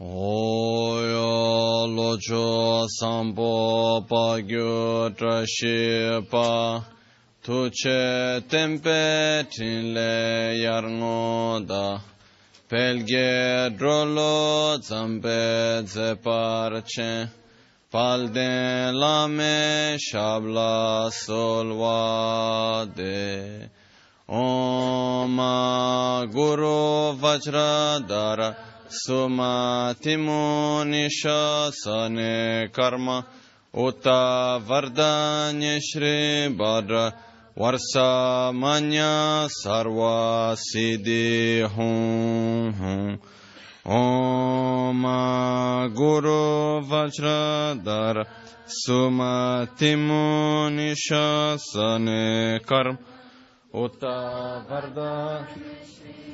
Oyo locho sampo pa tempe tinle yarngo pelge drolo zambe zeparche. Palden lame shabla solvade Om Guru Vajradhara Sumatimu Nishasane Karma Uta Vardanya Shri Bhadra Varsamanya Sarva Siddhi Hum Hum. Om Guru Vajradhara Sumatimu Nishasane Karma Uta Vardanya Sarva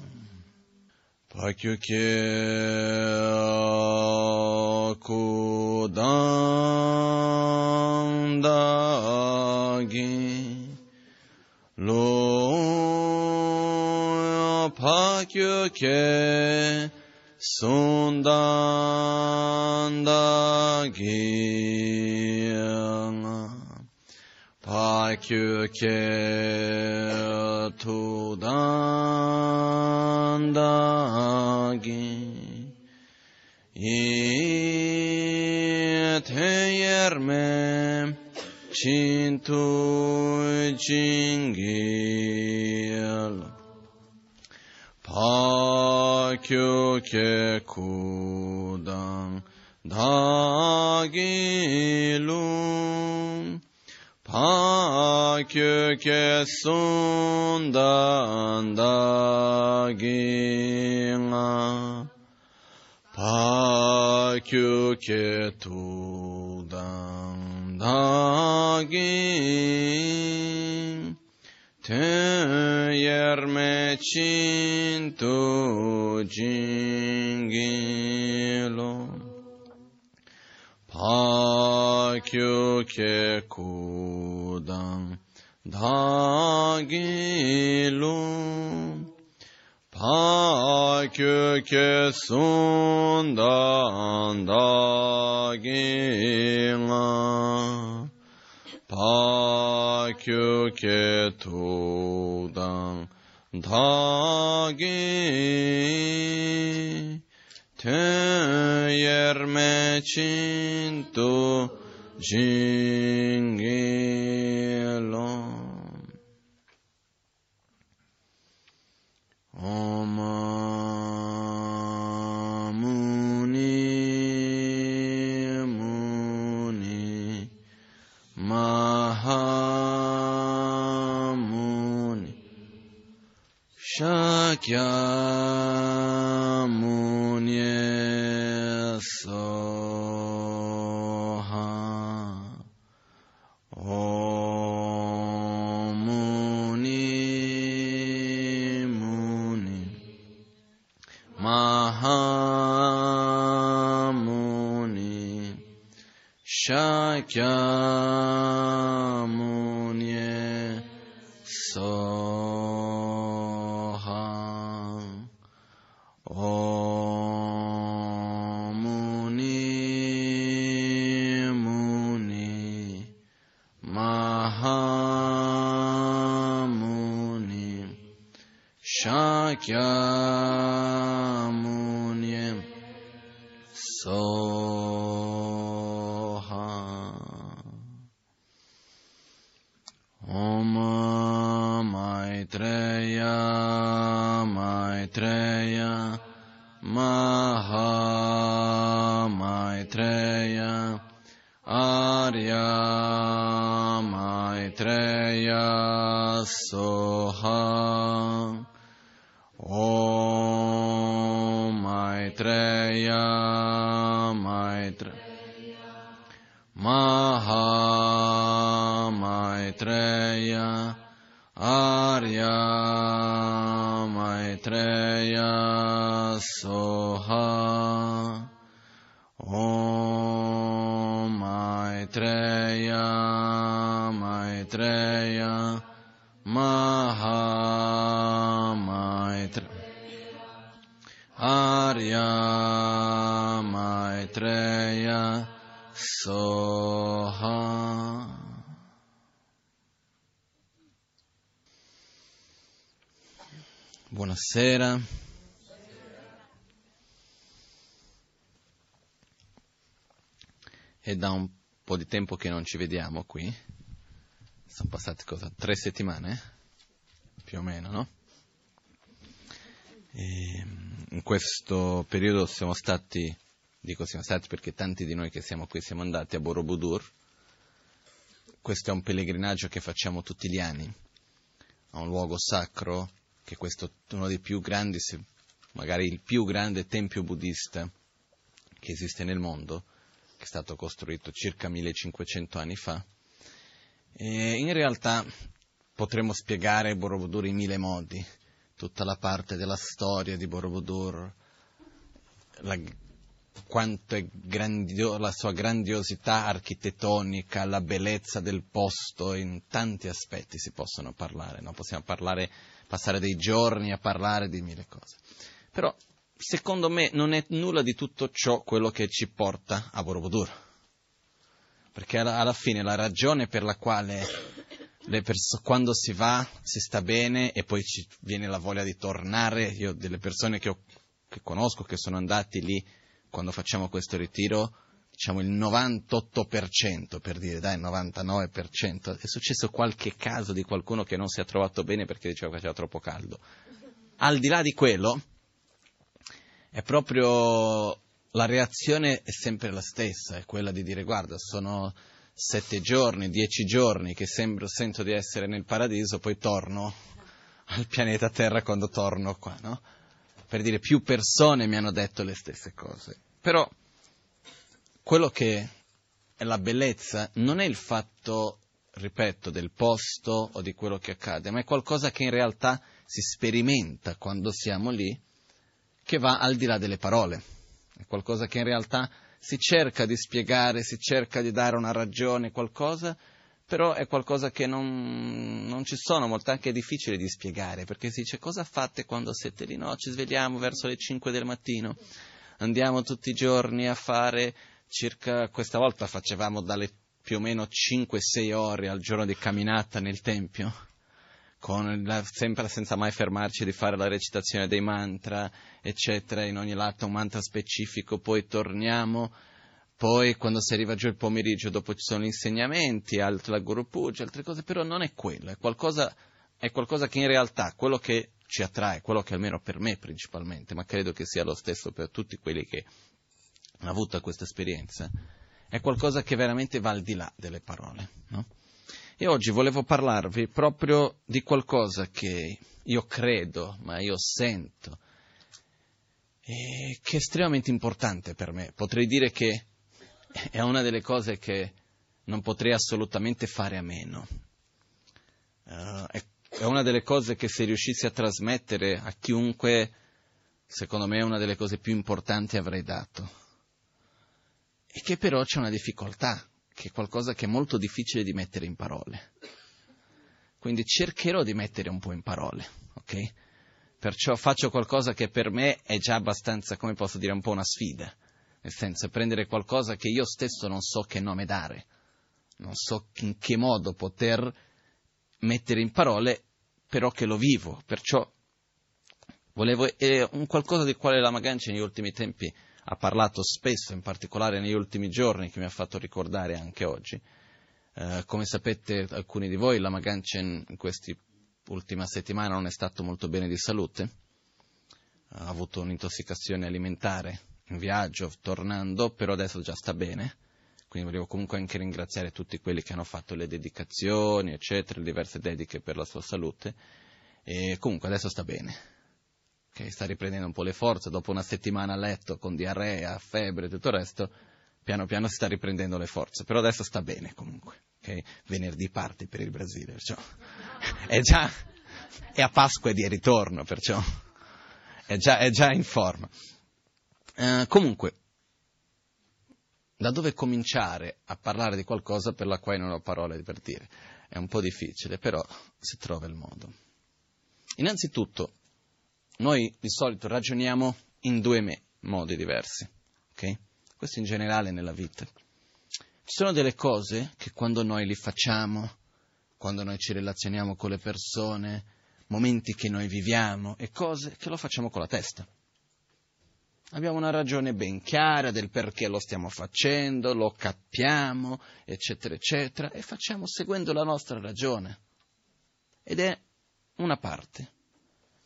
ke kudan dagi lo pakyo ke sundan dagi Aküke tudan dagi Yeteyerme çintu çingil Paküke kudan dagilun Pakü kesundan dagina Pakü ketudan dagin Te yerme çintu cingilon Pakü kyu ke kudang dhagilum pa kyu ke sundan dhaginga pa kyu ke tudang dhagi ten yerme chintu Jingin. Maha Maitreya Arya Maitreya Soha Buonasera. È da un po' di tempo che non ci vediamo qui. Sono passate cosa? Tre settimane? Più o meno, no? E in questo periodo siamo stati, dico siamo stati perché tanti di noi che siamo qui siamo andati a Borobudur. Questo è un pellegrinaggio che facciamo tutti gli anni a un luogo sacro che è uno dei più grandi, magari il più grande tempio buddista che esiste nel mondo, che è stato costruito circa 1500 anni fa. E in realtà potremmo spiegare Borobudur in mille modi, tutta la parte della storia di Borobudur, la, quanto è grandio, la sua grandiosità architettonica, la bellezza del posto, in tanti aspetti si possono parlare, no? possiamo parlare, passare dei giorni a parlare di mille cose. Però, secondo me, non è nulla di tutto ciò quello che ci porta a Borobudur. Perché alla, alla fine la ragione per la quale perso- quando si va si sta bene e poi ci viene la voglia di tornare, io delle persone che, ho, che conosco, che sono andati lì, quando facciamo questo ritiro, diciamo il 98% per dire, dai, il 99%, è successo qualche caso di qualcuno che non si è trovato bene perché diceva che faceva troppo caldo. Al di là di quello, è proprio la reazione è sempre la stessa, è quella di dire guarda, sono sette giorni, dieci giorni che sembro, sento di essere nel paradiso, poi torno al pianeta Terra quando torno qua, no? Per dire più persone mi hanno detto le stesse cose. Però quello che è la bellezza non è il fatto, ripeto, del posto o di quello che accade, ma è qualcosa che in realtà si sperimenta quando siamo lì, che va al di là delle parole. È qualcosa che in realtà si cerca di spiegare, si cerca di dare una ragione, qualcosa, però è qualcosa che non, non ci sono molte, anche è difficile di spiegare, perché si dice cosa fate quando siete lì? No, ci svegliamo verso le 5 del mattino, andiamo tutti i giorni a fare circa, questa volta facevamo dalle più o meno 5-6 ore al giorno di camminata nel Tempio, la, sempre senza mai fermarci di fare la recitazione dei mantra, eccetera, in ogni lato un mantra specifico, poi torniamo, poi quando si arriva giù il pomeriggio, dopo ci sono gli insegnamenti, la Guru Puja, altre cose, però non è quello, è qualcosa, è qualcosa che in realtà, quello che ci attrae, quello che almeno per me principalmente, ma credo che sia lo stesso per tutti quelli che hanno avuto questa esperienza, è qualcosa che veramente va al di là delle parole, no? E oggi volevo parlarvi proprio di qualcosa che io credo, ma io sento, e che è estremamente importante per me. Potrei dire che è una delle cose che non potrei assolutamente fare a meno. Uh, è, è una delle cose che se riuscissi a trasmettere a chiunque, secondo me è una delle cose più importanti avrei dato. E che però c'è una difficoltà che è qualcosa che è molto difficile di mettere in parole. Quindi cercherò di mettere un po' in parole, ok? Perciò faccio qualcosa che per me è già abbastanza, come posso dire, un po' una sfida. Nel senso, prendere qualcosa che io stesso non so che nome dare, non so in che modo poter mettere in parole, però che lo vivo. Perciò volevo, è un qualcosa di quale la Magancia negli ultimi tempi ha parlato spesso, in particolare negli ultimi giorni, che mi ha fatto ricordare anche oggi. Eh, come sapete alcuni di voi, la Maganchen in questa ultima settimana non è stato molto bene di salute, ha avuto un'intossicazione alimentare in viaggio, tornando, però adesso già sta bene. Quindi volevo comunque anche ringraziare tutti quelli che hanno fatto le dedicazioni, eccetera, diverse dediche per la sua salute. E comunque adesso sta bene che sta riprendendo un po' le forze, dopo una settimana a letto con diarrea, febbre e tutto il resto, piano piano si sta riprendendo le forze, però adesso sta bene comunque. Okay? Venerdì parti per il Brasile, perciò è già è a Pasqua e di ritorno, perciò è già, è già in forma. Uh, comunque, da dove cominciare a parlare di qualcosa per la quale non ho parole per dire? È un po' difficile, però si trova il modo. Innanzitutto, noi di solito ragioniamo in due me- modi diversi, ok? Questo in generale nella vita. Ci sono delle cose che quando noi li facciamo, quando noi ci relazioniamo con le persone, momenti che noi viviamo e cose che lo facciamo con la testa. Abbiamo una ragione ben chiara del perché lo stiamo facendo, lo capiamo, eccetera, eccetera, e facciamo seguendo la nostra ragione. Ed è una parte.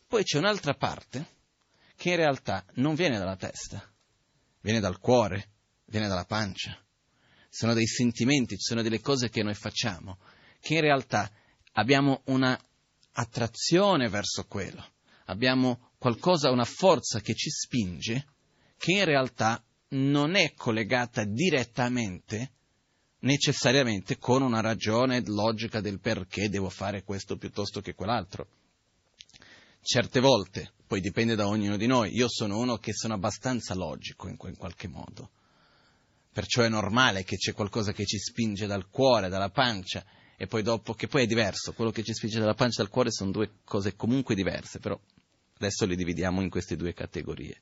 Poi c'è un'altra parte che in realtà non viene dalla testa, viene dal cuore, viene dalla pancia. Sono dei sentimenti, sono delle cose che noi facciamo, che in realtà abbiamo una attrazione verso quello, abbiamo qualcosa, una forza che ci spinge, che in realtà non è collegata direttamente, necessariamente, con una ragione logica del perché devo fare questo piuttosto che quell'altro. Certe volte, poi dipende da ognuno di noi, io sono uno che sono abbastanza logico in, in qualche modo, perciò è normale che c'è qualcosa che ci spinge dal cuore, dalla pancia, e poi dopo, che poi è diverso, quello che ci spinge dalla pancia e dal cuore sono due cose comunque diverse, però adesso le dividiamo in queste due categorie.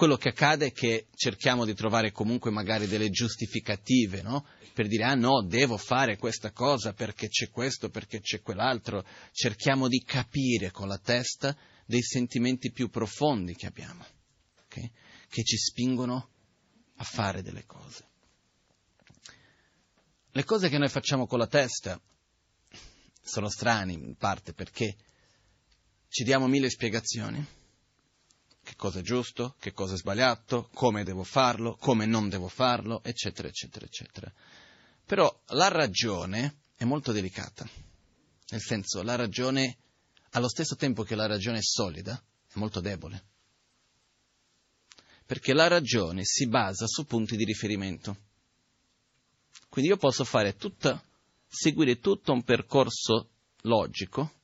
Quello che accade è che cerchiamo di trovare comunque magari delle giustificative, no? Per dire, ah no, devo fare questa cosa perché c'è questo, perché c'è quell'altro. Cerchiamo di capire con la testa dei sentimenti più profondi che abbiamo, okay? che ci spingono a fare delle cose. Le cose che noi facciamo con la testa sono strane in parte perché ci diamo mille spiegazioni. Che cosa è giusto, che cosa è sbagliato, come devo farlo, come non devo farlo, eccetera, eccetera, eccetera. Però la ragione è molto delicata. Nel senso, la ragione, allo stesso tempo che la ragione è solida, è molto debole. Perché la ragione si basa su punti di riferimento. Quindi io posso fare tutta, seguire tutto un percorso logico,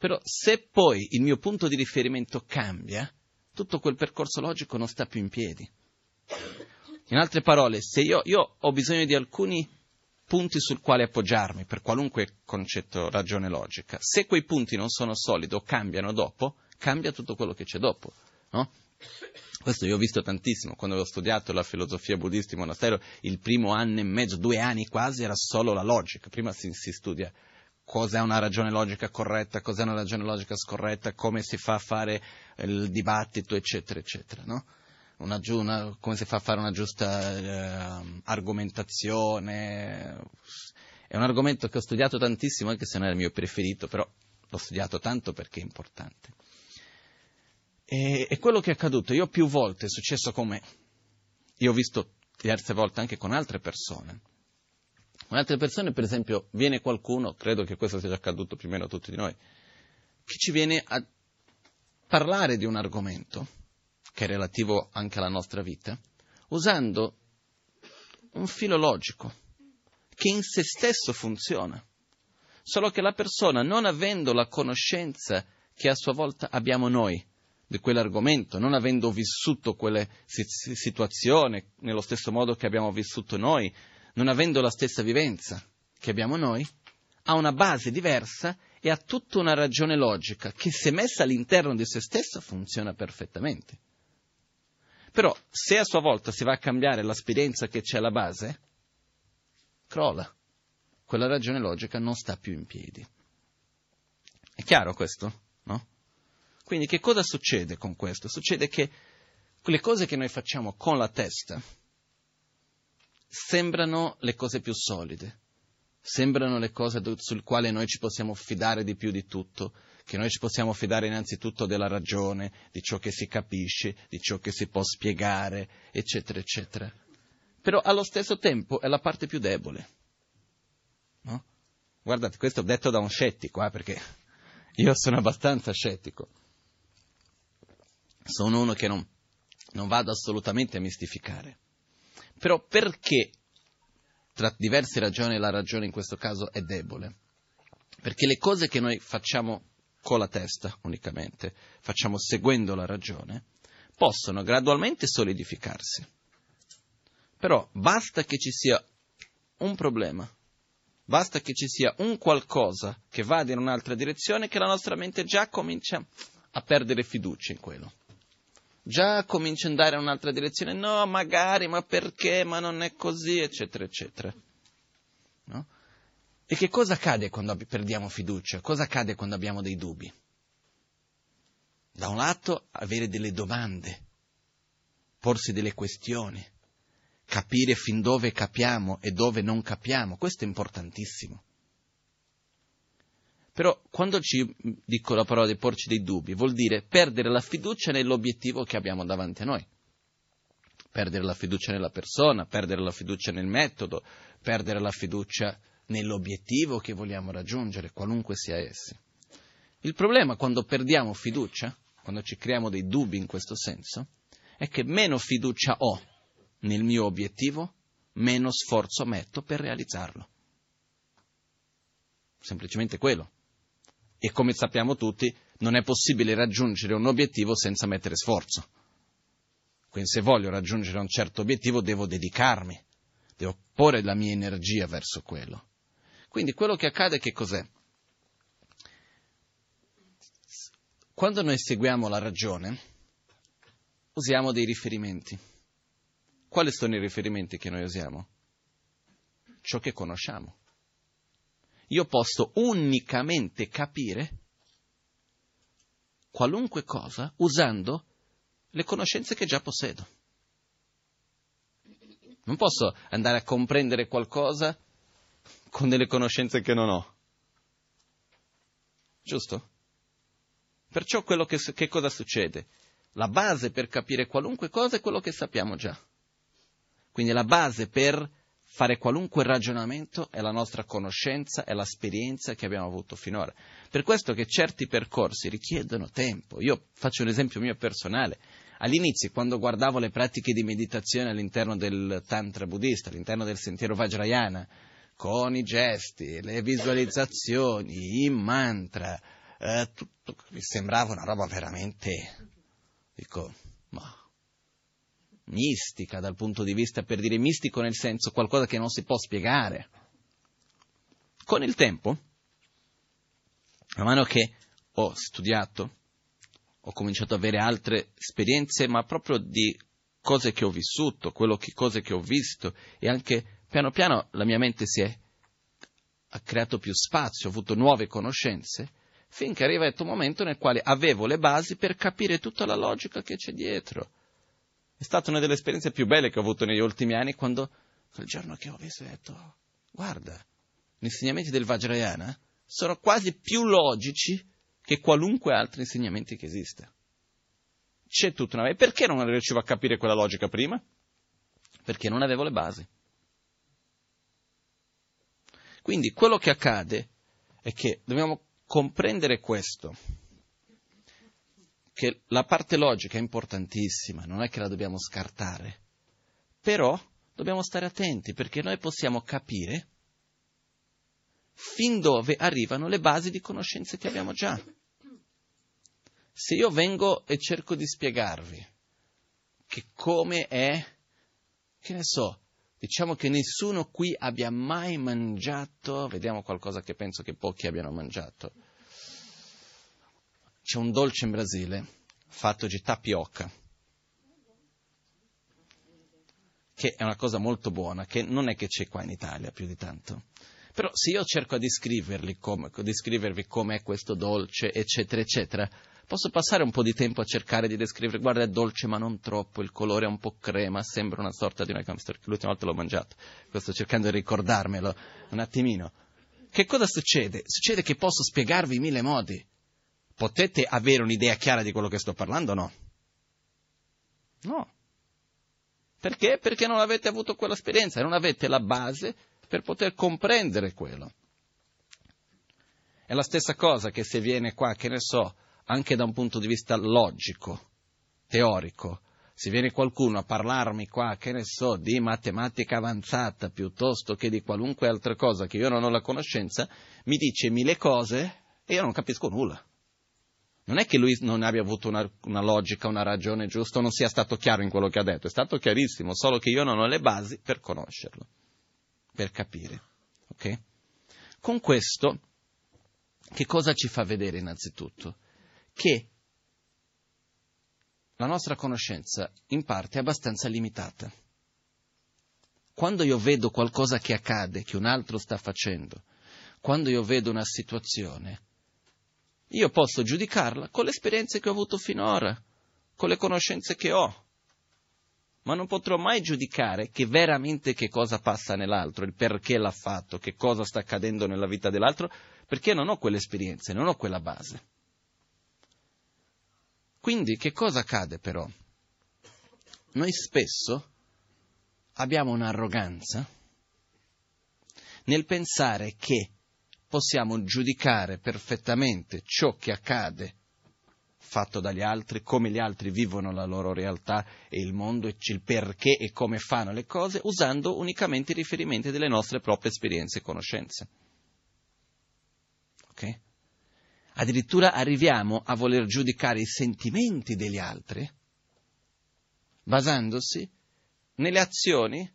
però se poi il mio punto di riferimento cambia, tutto quel percorso logico non sta più in piedi. In altre parole, se io, io ho bisogno di alcuni punti sul quale appoggiarmi per qualunque concetto, ragione logica, se quei punti non sono solidi o cambiano dopo, cambia tutto quello che c'è dopo. No? Questo io ho visto tantissimo, quando ho studiato la filosofia buddista in monastero, il primo anno e mezzo, due anni quasi, era solo la logica. Prima si, si studia cos'è una ragione logica corretta, cos'è una ragione logica scorretta, come si fa a fare il dibattito, eccetera, eccetera. No? Una, una, come si fa a fare una giusta eh, argomentazione. È un argomento che ho studiato tantissimo, anche se non è il mio preferito, però l'ho studiato tanto perché è importante. E, e quello che è accaduto, io più volte, è successo con me, io ho visto diverse volte anche con altre persone. Con altre persone, per esempio, viene qualcuno, credo che questo sia già accaduto più o meno a tutti di noi, che ci viene a parlare di un argomento, che è relativo anche alla nostra vita, usando un filo logico, che in se stesso funziona. Solo che la persona, non avendo la conoscenza che a sua volta abbiamo noi, di quell'argomento, non avendo vissuto quelle situazioni nello stesso modo che abbiamo vissuto noi, non avendo la stessa vivenza che abbiamo noi, ha una base diversa e ha tutta una ragione logica che se messa all'interno di se stessa funziona perfettamente. Però se a sua volta si va a cambiare l'esperienza che c'è alla base, crolla. Quella ragione logica non sta più in piedi. È chiaro questo? No? Quindi che cosa succede con questo? Succede che le cose che noi facciamo con la testa sembrano le cose più solide, sembrano le cose sul quale noi ci possiamo fidare di più di tutto, che noi ci possiamo fidare innanzitutto della ragione, di ciò che si capisce, di ciò che si può spiegare, eccetera, eccetera. Però allo stesso tempo è la parte più debole. No? Guardate, questo detto da un scettico, eh, perché io sono abbastanza scettico sono uno che non, non vado assolutamente a mistificare. Però perché tra diverse ragioni la ragione in questo caso è debole? Perché le cose che noi facciamo con la testa unicamente, facciamo seguendo la ragione, possono gradualmente solidificarsi. Però basta che ci sia un problema, basta che ci sia un qualcosa che vada in un'altra direzione che la nostra mente già comincia a perdere fiducia in quello. Già comincia ad andare in un'altra direzione, no, magari, ma perché, ma non è così, eccetera, eccetera. No? E che cosa accade quando perdiamo fiducia? Cosa accade quando abbiamo dei dubbi? Da un lato avere delle domande, porsi delle questioni, capire fin dove capiamo e dove non capiamo, questo è importantissimo. Però quando ci dico la parola di porci dei dubbi, vuol dire perdere la fiducia nell'obiettivo che abbiamo davanti a noi. Perdere la fiducia nella persona, perdere la fiducia nel metodo, perdere la fiducia nell'obiettivo che vogliamo raggiungere, qualunque sia essi. Il problema quando perdiamo fiducia, quando ci creiamo dei dubbi in questo senso, è che meno fiducia ho nel mio obiettivo, meno sforzo metto per realizzarlo. Semplicemente quello. E come sappiamo tutti, non è possibile raggiungere un obiettivo senza mettere sforzo. Quindi se voglio raggiungere un certo obiettivo devo dedicarmi, devo porre la mia energia verso quello. Quindi quello che accade che cos'è? Quando noi seguiamo la ragione, usiamo dei riferimenti. Quali sono i riferimenti che noi usiamo? Ciò che conosciamo io posso unicamente capire qualunque cosa usando le conoscenze che già possiedo. Non posso andare a comprendere qualcosa con delle conoscenze che non ho. Giusto? Perciò che, che cosa succede? La base per capire qualunque cosa è quello che sappiamo già. Quindi la base per fare qualunque ragionamento è la nostra conoscenza, è l'esperienza che abbiamo avuto finora. Per questo che certi percorsi richiedono tempo. Io faccio un esempio mio personale. All'inizio, quando guardavo le pratiche di meditazione all'interno del Tantra buddista, all'interno del sentiero Vajrayana, con i gesti, le visualizzazioni, i mantra, eh, tutto, mi sembrava una roba veramente, dico, ma mistica dal punto di vista, per dire mistico nel senso qualcosa che non si può spiegare. Con il tempo, man mano che ho studiato, ho cominciato ad avere altre esperienze, ma proprio di cose che ho vissuto, che, cose che ho visto, e anche piano piano la mia mente si è ha creato più spazio, ho avuto nuove conoscenze, finché è arrivato un momento nel quale avevo le basi per capire tutta la logica che c'è dietro è stata una delle esperienze più belle che ho avuto negli ultimi anni quando, quel giorno che ho visto, ho detto, guarda, gli insegnamenti del Vajrayana sono quasi più logici che qualunque altro insegnamento che esista. C'è tutta una... E perché non riuscivo a capire quella logica prima? Perché non avevo le basi. Quindi quello che accade è che dobbiamo comprendere questo che la parte logica è importantissima, non è che la dobbiamo scartare, però dobbiamo stare attenti perché noi possiamo capire fin dove arrivano le basi di conoscenze che abbiamo già. Se io vengo e cerco di spiegarvi che come è, che ne so, diciamo che nessuno qui abbia mai mangiato, vediamo qualcosa che penso che pochi abbiano mangiato, c'è un dolce in Brasile fatto di tapioca, che è una cosa molto buona, che non è che c'è qua in Italia più di tanto. Però se io cerco di come, descrivervi com'è questo dolce, eccetera, eccetera, posso passare un po' di tempo a cercare di descrivere, guarda è dolce ma non troppo, il colore è un po' crema, sembra una sorta di una hamster, che l'ultima volta l'ho mangiato, sto cercando di ricordarmelo un attimino. Che cosa succede? Succede che posso spiegarvi in mille modi. Potete avere un'idea chiara di quello che sto parlando o no? No. Perché? Perché non avete avuto quell'esperienza, non avete la base per poter comprendere quello. È la stessa cosa che se viene qua, che ne so, anche da un punto di vista logico, teorico, se viene qualcuno a parlarmi qua, che ne so, di matematica avanzata piuttosto che di qualunque altra cosa che io non ho la conoscenza, mi dice mille cose e io non capisco nulla. Non è che lui non abbia avuto una, una logica, una ragione giusta, non sia stato chiaro in quello che ha detto, è stato chiarissimo, solo che io non ho le basi per conoscerlo, per capire. Ok? Con questo, che cosa ci fa vedere innanzitutto? Che la nostra conoscenza in parte è abbastanza limitata. Quando io vedo qualcosa che accade, che un altro sta facendo, quando io vedo una situazione, io posso giudicarla con le esperienze che ho avuto finora, con le conoscenze che ho, ma non potrò mai giudicare che veramente che cosa passa nell'altro, il perché l'ha fatto, che cosa sta accadendo nella vita dell'altro, perché non ho quelle esperienze, non ho quella base. Quindi che cosa accade però? Noi spesso abbiamo un'arroganza nel pensare che possiamo giudicare perfettamente ciò che accade fatto dagli altri, come gli altri vivono la loro realtà e il mondo, e il perché e come fanno le cose, usando unicamente i riferimenti delle nostre proprie esperienze e conoscenze. Ok? Addirittura arriviamo a voler giudicare i sentimenti degli altri basandosi nelle azioni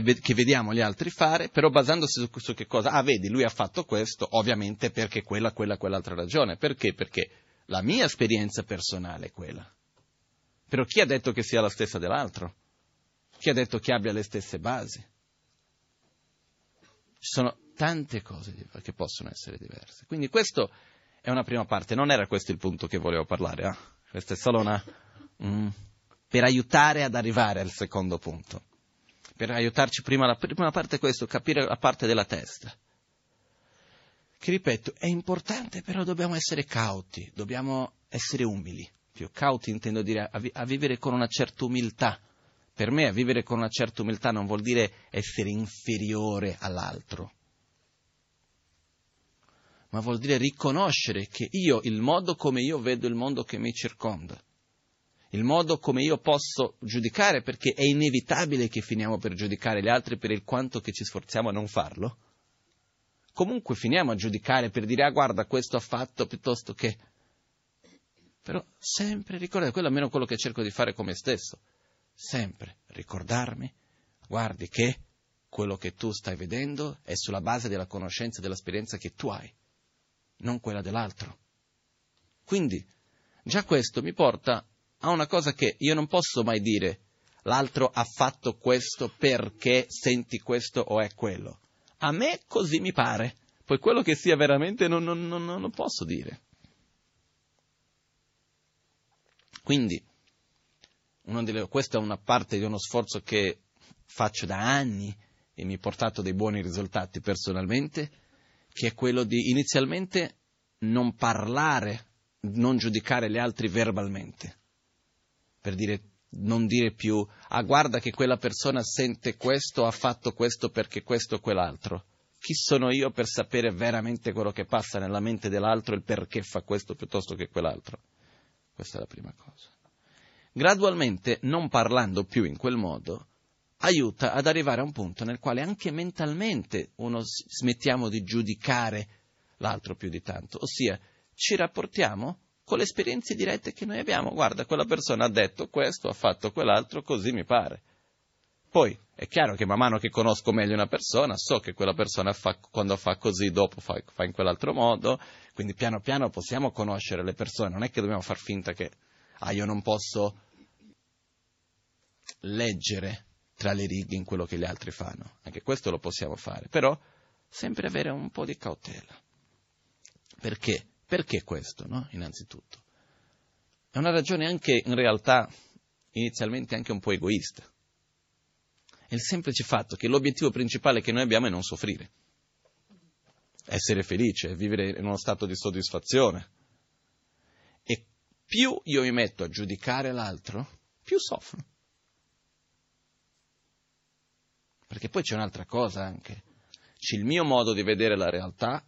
che, che, vediamo gli altri fare, però basandosi su, su che cosa? Ah, vedi, lui ha fatto questo, ovviamente perché quella, quella, quell'altra ragione. Perché? Perché la mia esperienza personale è quella. Però chi ha detto che sia la stessa dell'altro? Chi ha detto che abbia le stesse basi? Ci sono tante cose che possono essere diverse. Quindi questa è una prima parte, non era questo il punto che volevo parlare, eh? questa è solo una... Mm, per aiutare ad arrivare al secondo punto per aiutarci prima, la prima parte è questo, capire la parte della testa. Che ripeto, è importante, però dobbiamo essere cauti, dobbiamo essere umili. Più cauti intendo dire a, a vivere con una certa umiltà. Per me a vivere con una certa umiltà non vuol dire essere inferiore all'altro, ma vuol dire riconoscere che io, il modo come io vedo il mondo che mi circonda, il modo come io posso giudicare, perché è inevitabile che finiamo per giudicare gli altri per il quanto che ci sforziamo a non farlo. Comunque finiamo a giudicare per dire, ah guarda, questo ha fatto piuttosto che... Però sempre ricordare, quello almeno quello che cerco di fare con me stesso, sempre ricordarmi, guardi che quello che tu stai vedendo è sulla base della conoscenza e dell'esperienza che tu hai, non quella dell'altro. Quindi, già questo mi porta a una cosa che io non posso mai dire l'altro ha fatto questo perché senti questo o è quello. A me così mi pare, poi quello che sia veramente non, non, non, non posso dire. Quindi, delle, questa è una parte di uno sforzo che faccio da anni e mi ha portato dei buoni risultati personalmente, che è quello di inizialmente non parlare, non giudicare gli altri verbalmente per dire, non dire più, ah guarda che quella persona sente questo, ha fatto questo perché questo o quell'altro. Chi sono io per sapere veramente quello che passa nella mente dell'altro e il perché fa questo piuttosto che quell'altro? Questa è la prima cosa. Gradualmente, non parlando più in quel modo, aiuta ad arrivare a un punto nel quale anche mentalmente uno smettiamo di giudicare l'altro più di tanto, ossia ci rapportiamo con le esperienze dirette che noi abbiamo. Guarda, quella persona ha detto questo, ha fatto quell'altro, così mi pare. Poi è chiaro che man mano che conosco meglio una persona, so che quella persona fa, quando fa così, dopo fa, fa, in quell'altro modo, quindi piano piano possiamo conoscere le persone, non è che dobbiamo far finta che ah, io non posso leggere tra le righe in quello che gli altri fanno, anche questo lo possiamo fare, però sempre avere un po' di cautela. Perché? Perché questo, no? Innanzitutto. È una ragione anche in realtà inizialmente anche un po' egoista. È il semplice fatto che l'obiettivo principale che noi abbiamo è non soffrire, essere felice, vivere in uno stato di soddisfazione. E più io mi metto a giudicare l'altro, più soffro. Perché poi c'è un'altra cosa anche. C'è il mio modo di vedere la realtà,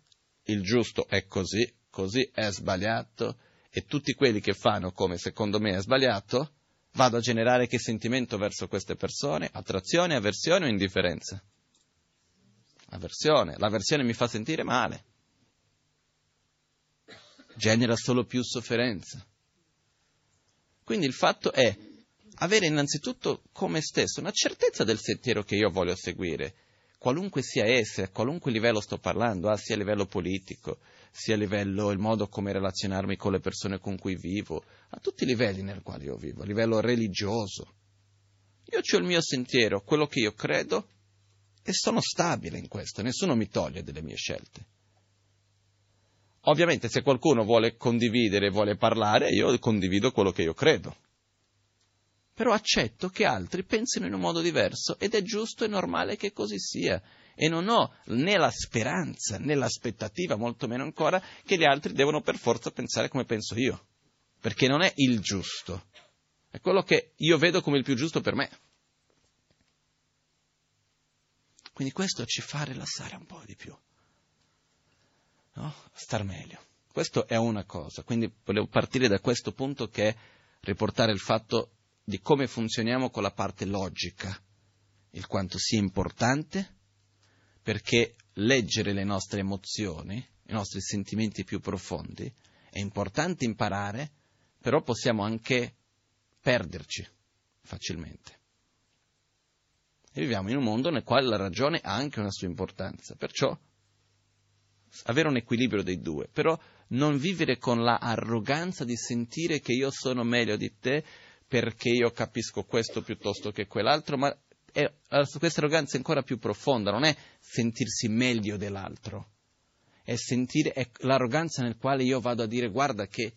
il giusto è così, così è sbagliato e tutti quelli che fanno come secondo me è sbagliato, vado a generare che sentimento verso queste persone? Attrazione, avversione o indifferenza? Avversione. L'avversione mi fa sentire male. genera solo più sofferenza. Quindi il fatto è avere innanzitutto come stesso una certezza del sentiero che io voglio seguire, qualunque sia essa, a qualunque livello sto parlando, ah, sia a livello politico, sia a livello il modo come relazionarmi con le persone con cui vivo, a tutti i livelli nel quali io vivo, a livello religioso. Io ho il mio sentiero, quello che io credo, e sono stabile in questo, nessuno mi toglie delle mie scelte. Ovviamente se qualcuno vuole condividere, vuole parlare, io condivido quello che io credo. Però accetto che altri pensino in un modo diverso ed è giusto e normale che così sia. E non ho né la speranza né l'aspettativa, molto meno ancora, che gli altri devono per forza pensare come penso io. Perché non è il giusto, è quello che io vedo come il più giusto per me. Quindi questo ci fa rilassare un po' di più no? star meglio. Questo è una cosa, quindi volevo partire da questo punto che è riportare il fatto di come funzioniamo con la parte logica, il quanto sia importante, perché leggere le nostre emozioni, i nostri sentimenti più profondi, è importante imparare, però possiamo anche perderci facilmente. E viviamo in un mondo nel quale la ragione ha anche una sua importanza, perciò avere un equilibrio dei due, però non vivere con la arroganza di sentire che io sono meglio di te perché io capisco questo piuttosto che quell'altro, ma è, questa arroganza è ancora più profonda, non è sentirsi meglio dell'altro, è sentire è l'arroganza nel quale io vado a dire guarda che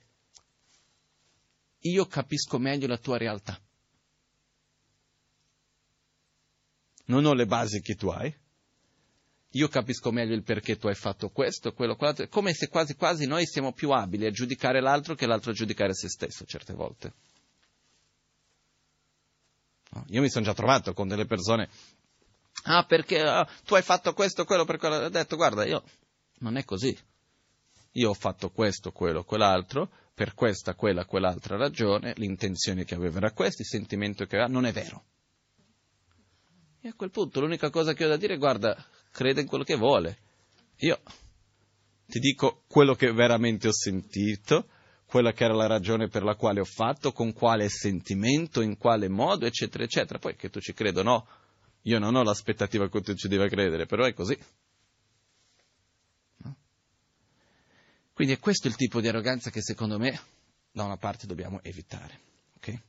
io capisco meglio la tua realtà. Non ho le basi che tu hai, io capisco meglio il perché tu hai fatto questo, quello, quell'altro, è come se quasi quasi noi siamo più abili a giudicare l'altro che l'altro a giudicare se stesso certe volte. Io mi sono già trovato con delle persone, ah perché ah, tu hai fatto questo, quello, per quello, ho detto guarda, io non è così. Io ho fatto questo, quello, quell'altro, per questa, quella, quell'altra ragione, l'intenzione che avevo era questa, il sentimento che aveva, non è vero. E a quel punto l'unica cosa che ho da dire è guarda, crede in quello che vuole. Io ti dico quello che veramente ho sentito, quella che era la ragione per la quale ho fatto, con quale sentimento, in quale modo, eccetera, eccetera. Poi che tu ci creda o no, io non ho l'aspettativa che tu ci debba credere, però è così. No? Quindi è questo il tipo di arroganza che secondo me da una parte dobbiamo evitare. Okay?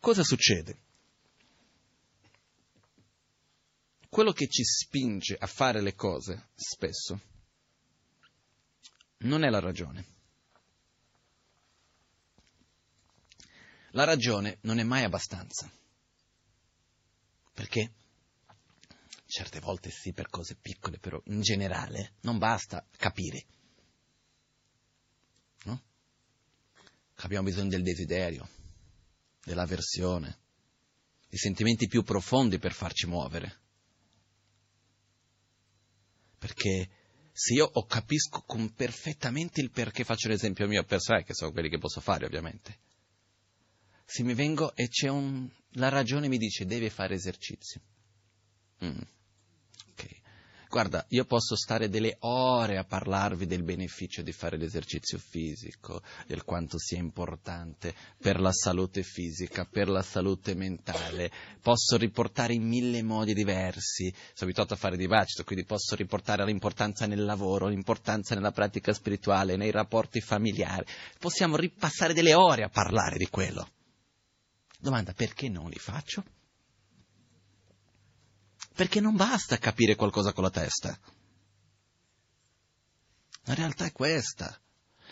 Cosa succede? quello che ci spinge a fare le cose, spesso, non è la ragione. La ragione non è mai abbastanza. Perché? Certe volte sì per cose piccole, però in generale non basta capire. No? Abbiamo bisogno del desiderio, dell'avversione, di sentimenti più profondi per farci muovere. Perché se io capisco perfettamente il perché, faccio l'esempio mio personale, che sono quelli che posso fare ovviamente. Se mi vengo e c'è un... la ragione mi dice devi fare esercizio. Mm. Guarda, io posso stare delle ore a parlarvi del beneficio di fare l'esercizio fisico, del quanto sia importante per la salute fisica, per la salute mentale. Posso riportare in mille modi diversi. Sono abituato a fare dibattito, quindi posso riportare l'importanza nel lavoro, l'importanza nella pratica spirituale, nei rapporti familiari. Possiamo ripassare delle ore a parlare di quello. Domanda, perché non li faccio? perché non basta capire qualcosa con la testa. La realtà è questa.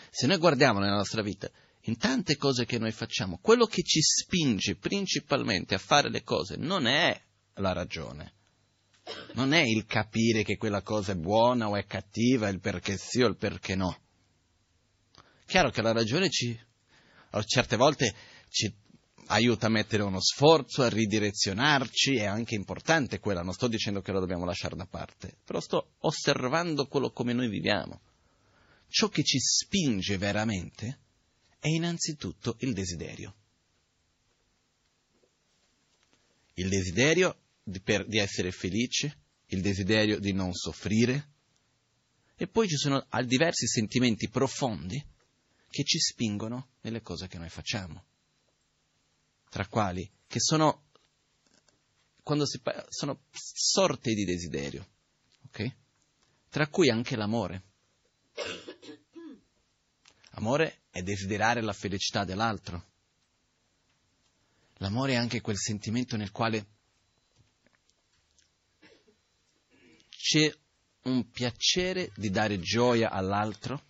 Se noi guardiamo nella nostra vita, in tante cose che noi facciamo, quello che ci spinge principalmente a fare le cose non è la ragione, non è il capire che quella cosa è buona o è cattiva, il perché sì o il perché no. Chiaro che la ragione ci, certe volte ci aiuta a mettere uno sforzo, a ridirezionarci, è anche importante quella, non sto dicendo che la dobbiamo lasciare da parte, però sto osservando quello come noi viviamo. Ciò che ci spinge veramente è innanzitutto il desiderio. Il desiderio di, per, di essere felice, il desiderio di non soffrire, E poi ci sono diversi sentimenti profondi che ci spingono nelle cose che noi facciamo, tra quali che sono, si, sono sorte di desiderio, ok? Tra cui anche l'amore. Amore è desiderare la felicità dell'altro. L'amore è anche quel sentimento nel quale c'è un piacere di dare gioia all'altro,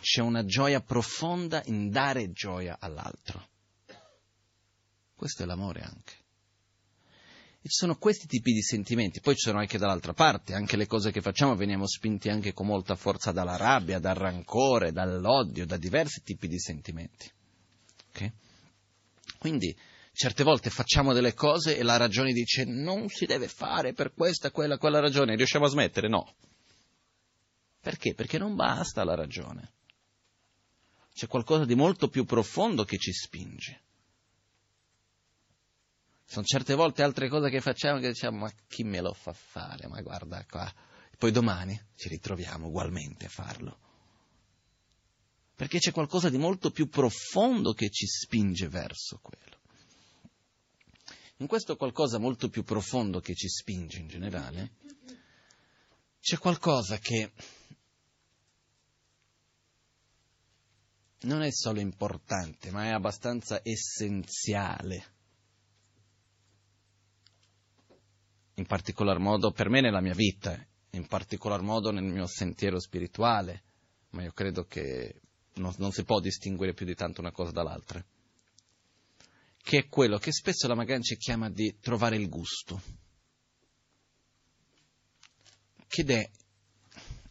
c'è una gioia profonda in dare gioia all'altro. Questo è l'amore anche. E ci sono questi tipi di sentimenti, poi ci sono anche dall'altra parte, anche le cose che facciamo veniamo spinti anche con molta forza dalla rabbia, dal rancore, dall'odio, da diversi tipi di sentimenti. Okay? Quindi certe volte facciamo delle cose e la ragione dice non si deve fare per questa, quella, quella ragione, riusciamo a smettere? No. Perché? Perché non basta la ragione. C'è qualcosa di molto più profondo che ci spinge. Sono certe volte altre cose che facciamo che diciamo ma chi me lo fa fare? Ma guarda qua. Poi domani ci ritroviamo ugualmente a farlo. Perché c'è qualcosa di molto più profondo che ci spinge verso quello. In questo qualcosa molto più profondo che ci spinge in generale, c'è qualcosa che non è solo importante, ma è abbastanza essenziale in particolar modo per me nella mia vita, in particolar modo nel mio sentiero spirituale, ma io credo che non, non si può distinguere più di tanto una cosa dall'altra, che è quello che spesso la Magancia chiama di trovare il gusto, che è,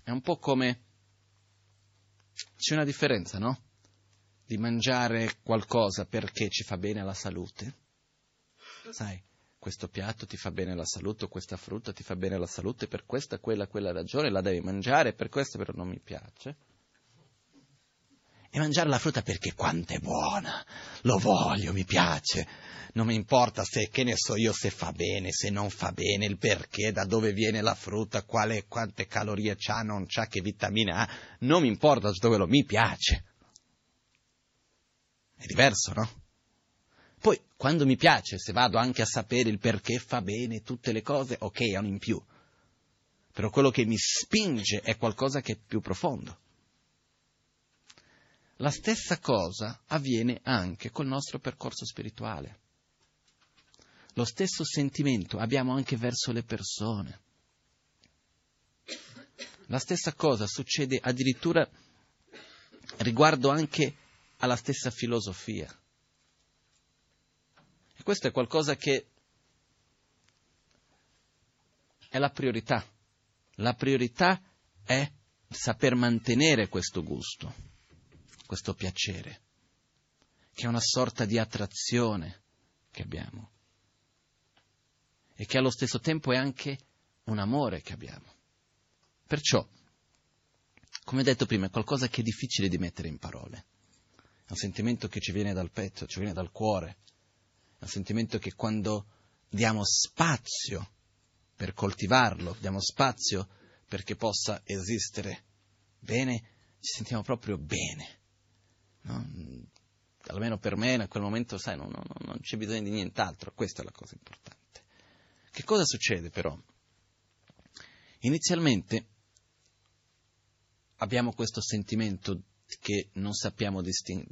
è un po' come, c'è una differenza, no? Di mangiare qualcosa perché ci fa bene alla salute, sai? Questo piatto ti fa bene la salute, o questa frutta ti fa bene la salute, per questa, quella, quella ragione la devi mangiare, per questo però non mi piace. E mangiare la frutta perché quanto è buona, lo voglio, mi piace, non mi importa se, che ne so io, se fa bene, se non fa bene, il perché, da dove viene la frutta, quale, quante calorie c'ha, non c'ha, che vitamina ha, non mi importa tutto quello, mi piace. È diverso, no? Poi, quando mi piace, se vado anche a sapere il perché fa bene tutte le cose, ok, è un in più. Però quello che mi spinge è qualcosa che è più profondo. La stessa cosa avviene anche col nostro percorso spirituale. Lo stesso sentimento abbiamo anche verso le persone. La stessa cosa succede addirittura riguardo anche alla stessa filosofia. Questo è qualcosa che è la priorità. La priorità è saper mantenere questo gusto, questo piacere, che è una sorta di attrazione che abbiamo e che allo stesso tempo è anche un amore che abbiamo. Perciò, come detto prima, è qualcosa che è difficile di mettere in parole. È un sentimento che ci viene dal petto, ci viene dal cuore, un sentimento che quando diamo spazio per coltivarlo, diamo spazio perché possa esistere bene, ci sentiamo proprio bene. No? Almeno per me in quel momento, sai, non, non, non c'è bisogno di nient'altro, questa è la cosa importante. Che cosa succede però? Inizialmente abbiamo questo sentimento che non sappiamo disting-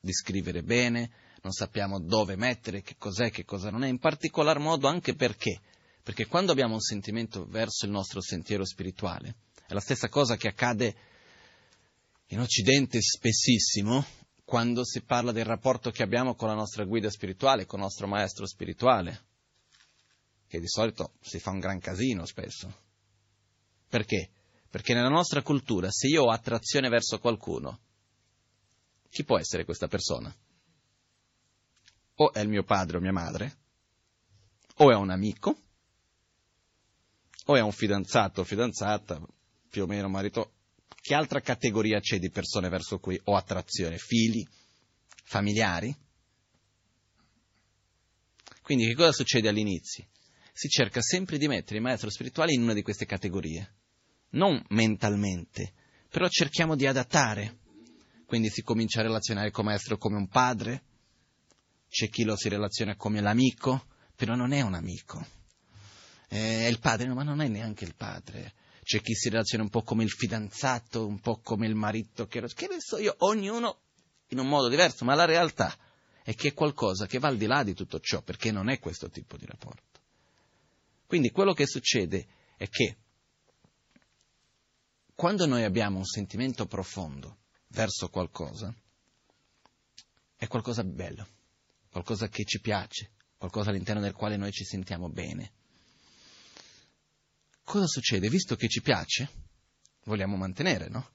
descrivere bene, non sappiamo dove mettere, che cos'è, che cosa non è, in particolar modo anche perché, perché quando abbiamo un sentimento verso il nostro sentiero spirituale, è la stessa cosa che accade in Occidente spessissimo quando si parla del rapporto che abbiamo con la nostra guida spirituale, con il nostro maestro spirituale, che di solito si fa un gran casino spesso. Perché? Perché nella nostra cultura, se io ho attrazione verso qualcuno, chi può essere questa persona? O è il mio padre o mia madre, o è un amico, o è un fidanzato o fidanzata, più o meno marito. Che altra categoria c'è di persone verso cui ho attrazione? Figli? Familiari? Quindi che cosa succede all'inizio? Si cerca sempre di mettere il maestro spirituale in una di queste categorie. non mentalmente, però cerchiamo di adattare. Quindi si comincia a relazionare con maestro come un padre, c'è chi lo si relaziona come l'amico, però non è un amico. È il padre, ma non è neanche il padre. C'è chi si relaziona un po' come il fidanzato, un po' come il marito, che, che ne so io, ognuno in un modo diverso, ma la realtà è che è qualcosa che va al di là di tutto ciò, perché non è questo tipo di rapporto. Quindi quello che succede è che quando noi abbiamo un sentimento profondo verso qualcosa, è qualcosa di bello, qualcosa che ci piace, qualcosa all'interno del quale noi ci sentiamo bene. Cosa succede? Visto che ci piace, vogliamo mantenere, no?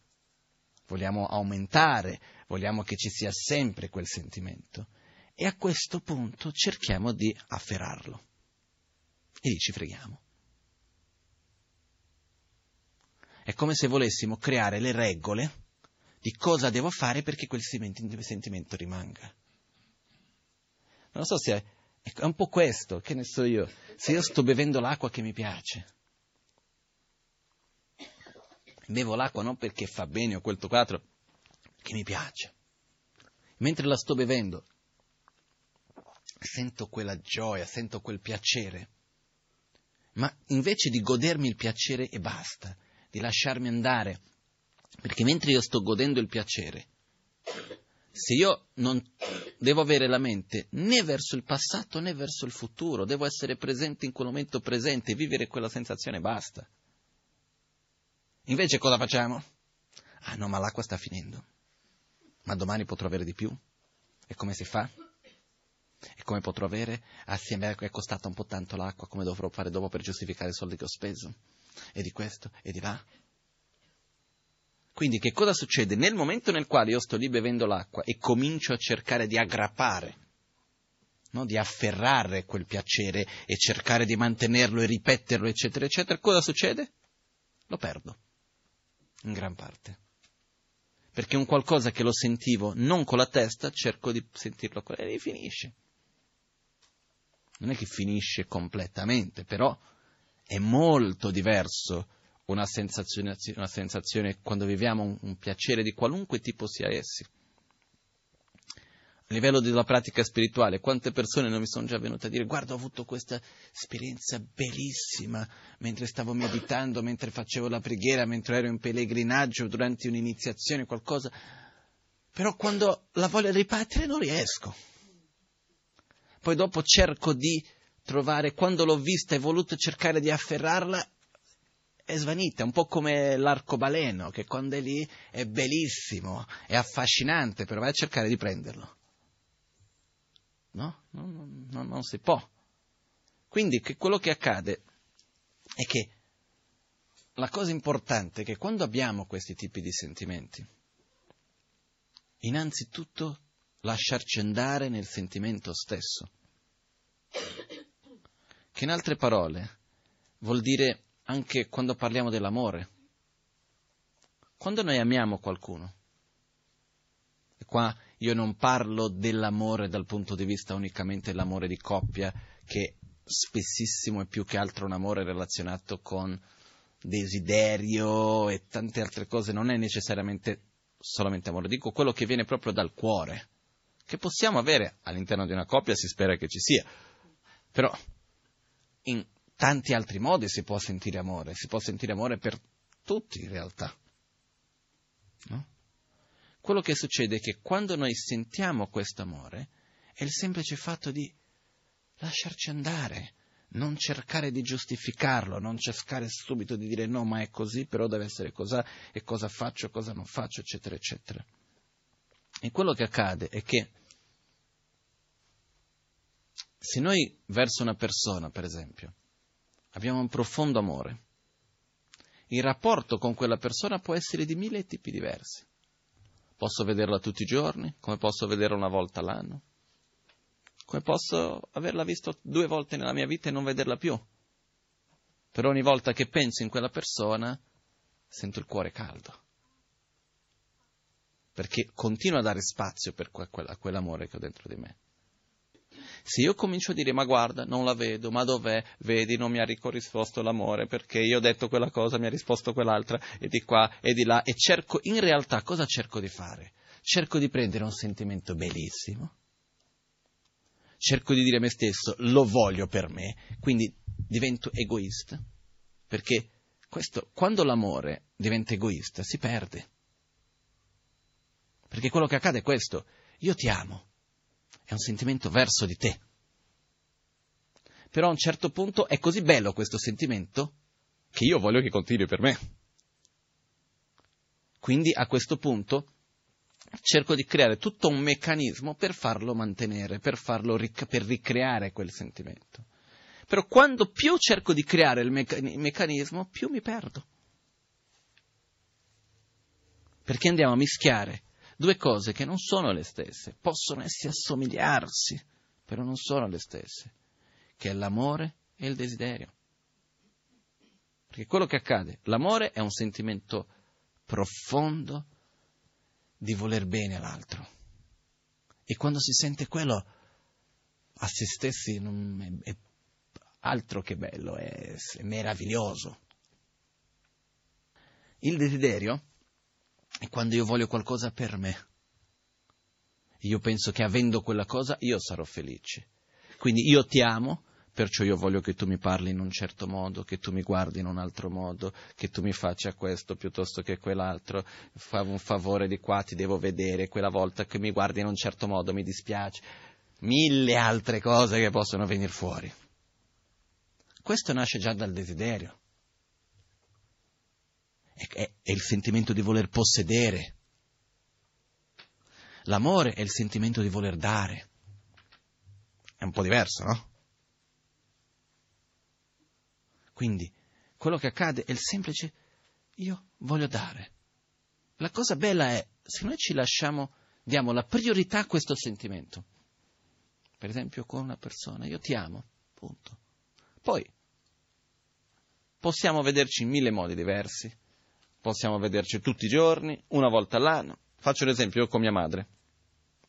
Vogliamo aumentare, vogliamo che ci sia sempre quel sentimento. E a questo punto cerchiamo di afferrarlo. E lì ci freghiamo. È come se volessimo creare le regole di cosa devo fare perché quel sentimento rimanga. Non so se è, è un po' questo, che ne so io, se io sto bevendo l'acqua che mi piace, bevo l'acqua non perché fa bene o quel quattro, che mi piace. Mentre la sto bevendo, sento quella gioia, sento quel piacere, ma invece di godermi il piacere e basta, di lasciarmi andare, perché mentre io sto godendo il piacere, se io non devo avere la mente né verso il passato né verso il futuro, devo essere presente in quel momento presente, vivere quella sensazione e basta. Invece cosa facciamo? Ah no, ma l'acqua sta finendo. Ma domani potrò avere di più? E come si fa? E come potrò avere? Assieme a è costata un po' tanto l'acqua, come dovrò fare dopo per giustificare i soldi che ho speso? E di questo e di là? Quindi che cosa succede? Nel momento nel quale io sto lì bevendo l'acqua e comincio a cercare di aggrappare, no? di afferrare quel piacere e cercare di mantenerlo e ripeterlo, eccetera, eccetera, cosa succede? Lo perdo, in gran parte. Perché un qualcosa che lo sentivo non con la testa, cerco di sentirlo con la e finisce non è che finisce completamente, però è molto diverso una sensazione, una sensazione quando viviamo un, un, piacere di qualunque tipo sia essi. A livello della pratica spirituale, quante persone non mi sono già venute a dire guarda ho avuto questa esperienza bellissima mentre stavo meditando, mentre facevo la preghiera, mentre ero in pellegrinaggio, durante un'iniziazione, qualcosa, però quando la voglio ripetere non riesco poi dopo cerco di trovare, quando l'ho vista e voluto cercare di afferrarla, è svanita, un po' come l'arcobaleno, che quando è lì è bellissimo, è affascinante, però vai a cercare di prenderlo. No? Non, non, non si può. Quindi che quello che accade è che la cosa importante è che quando abbiamo questi tipi di sentimenti, innanzitutto lasciarci andare nel sentimento stesso. Che in altre parole vuol dire anche quando parliamo dell'amore. Quando noi amiamo qualcuno, e qua io non parlo dell'amore dal punto di vista unicamente dell'amore di coppia, che spessissimo è più che altro un amore relazionato con desiderio e tante altre cose, non è necessariamente solamente amore, dico quello che viene proprio dal cuore che possiamo avere all'interno di una coppia, si spera che ci sia, però in tanti altri modi si può sentire amore, si può sentire amore per tutti in realtà. No? Quello che succede è che quando noi sentiamo questo amore è il semplice fatto di lasciarci andare, non cercare di giustificarlo, non cercare subito di dire no, ma è così, però deve essere così, e cosa faccio, cosa non faccio, eccetera, eccetera. E quello che accade è che se noi verso una persona, per esempio, abbiamo un profondo amore, il rapporto con quella persona può essere di mille tipi diversi. Posso vederla tutti i giorni, come posso vederla una volta all'anno, come posso averla vista due volte nella mia vita e non vederla più. Per ogni volta che penso in quella persona, sento il cuore caldo. Perché continuo a dare spazio per quell'amore che ho dentro di me. Se io comincio a dire ma guarda, non la vedo, ma dov'è? Vedi, non mi ha risposto l'amore perché io ho detto quella cosa, mi ha risposto quell'altra e di qua e di là e cerco, in realtà cosa cerco di fare? Cerco di prendere un sentimento bellissimo, cerco di dire a me stesso lo voglio per me, quindi divento egoista, perché questo, quando l'amore diventa egoista si perde. Perché quello che accade è questo, io ti amo, è un sentimento verso di te. Però a un certo punto è così bello questo sentimento che io voglio che continui per me. Quindi a questo punto cerco di creare tutto un meccanismo per farlo mantenere, per, farlo ric- per ricreare quel sentimento. Però quando più cerco di creare il, meca- il meccanismo, più mi perdo. Perché andiamo a mischiare due cose che non sono le stesse, possono essere assomigliarsi, però non sono le stesse, che è l'amore e il desiderio. Perché quello che accade, l'amore è un sentimento profondo di voler bene all'altro. E quando si sente quello a se stessi è altro che bello, è, è meraviglioso. Il desiderio è quando io voglio qualcosa per me. Io penso che avendo quella cosa io sarò felice. Quindi io ti amo, perciò io voglio che tu mi parli in un certo modo, che tu mi guardi in un altro modo, che tu mi faccia questo piuttosto che quell'altro, fa un favore di qua, ti devo vedere, quella volta che mi guardi in un certo modo mi dispiace, mille altre cose che possono venire fuori. Questo nasce già dal desiderio è, è il sentimento di voler possedere. L'amore è il sentimento di voler dare. È un po' diverso, no? Quindi, quello che accade è il semplice io voglio dare. La cosa bella è, se noi ci lasciamo, diamo la priorità a questo sentimento, per esempio con una persona, io ti amo, punto. Poi, possiamo vederci in mille modi diversi, possiamo vederci tutti i giorni, una volta all'anno. Faccio l'esempio, io con mia madre.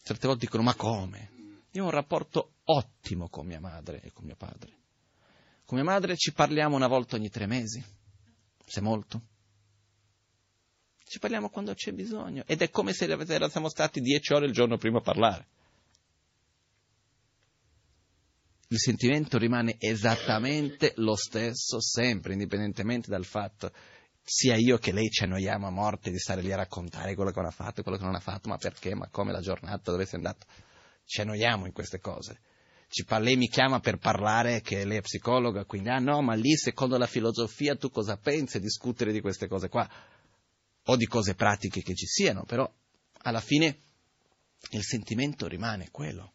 Certe volte dicono, ma come? Io ho un rapporto ottimo con mia madre e con mio padre. Con mia madre ci parliamo una volta ogni tre mesi, se molto. Ci parliamo quando c'è bisogno ed è come se siamo stati dieci ore il giorno prima a parlare. Il sentimento rimane esattamente lo stesso sempre, indipendentemente dal fatto sia io che lei ci annoiamo a morte di stare lì a raccontare quello che non ha fatto quello che non ha fatto, ma perché, ma come la giornata, dove sei andato. Ci annoiamo in queste cose. Ci, lei mi chiama per parlare che lei è psicologa, quindi ah no, ma lì secondo la filosofia tu cosa pensi? Discutere di queste cose qua, o di cose pratiche che ci siano, però alla fine il sentimento rimane quello.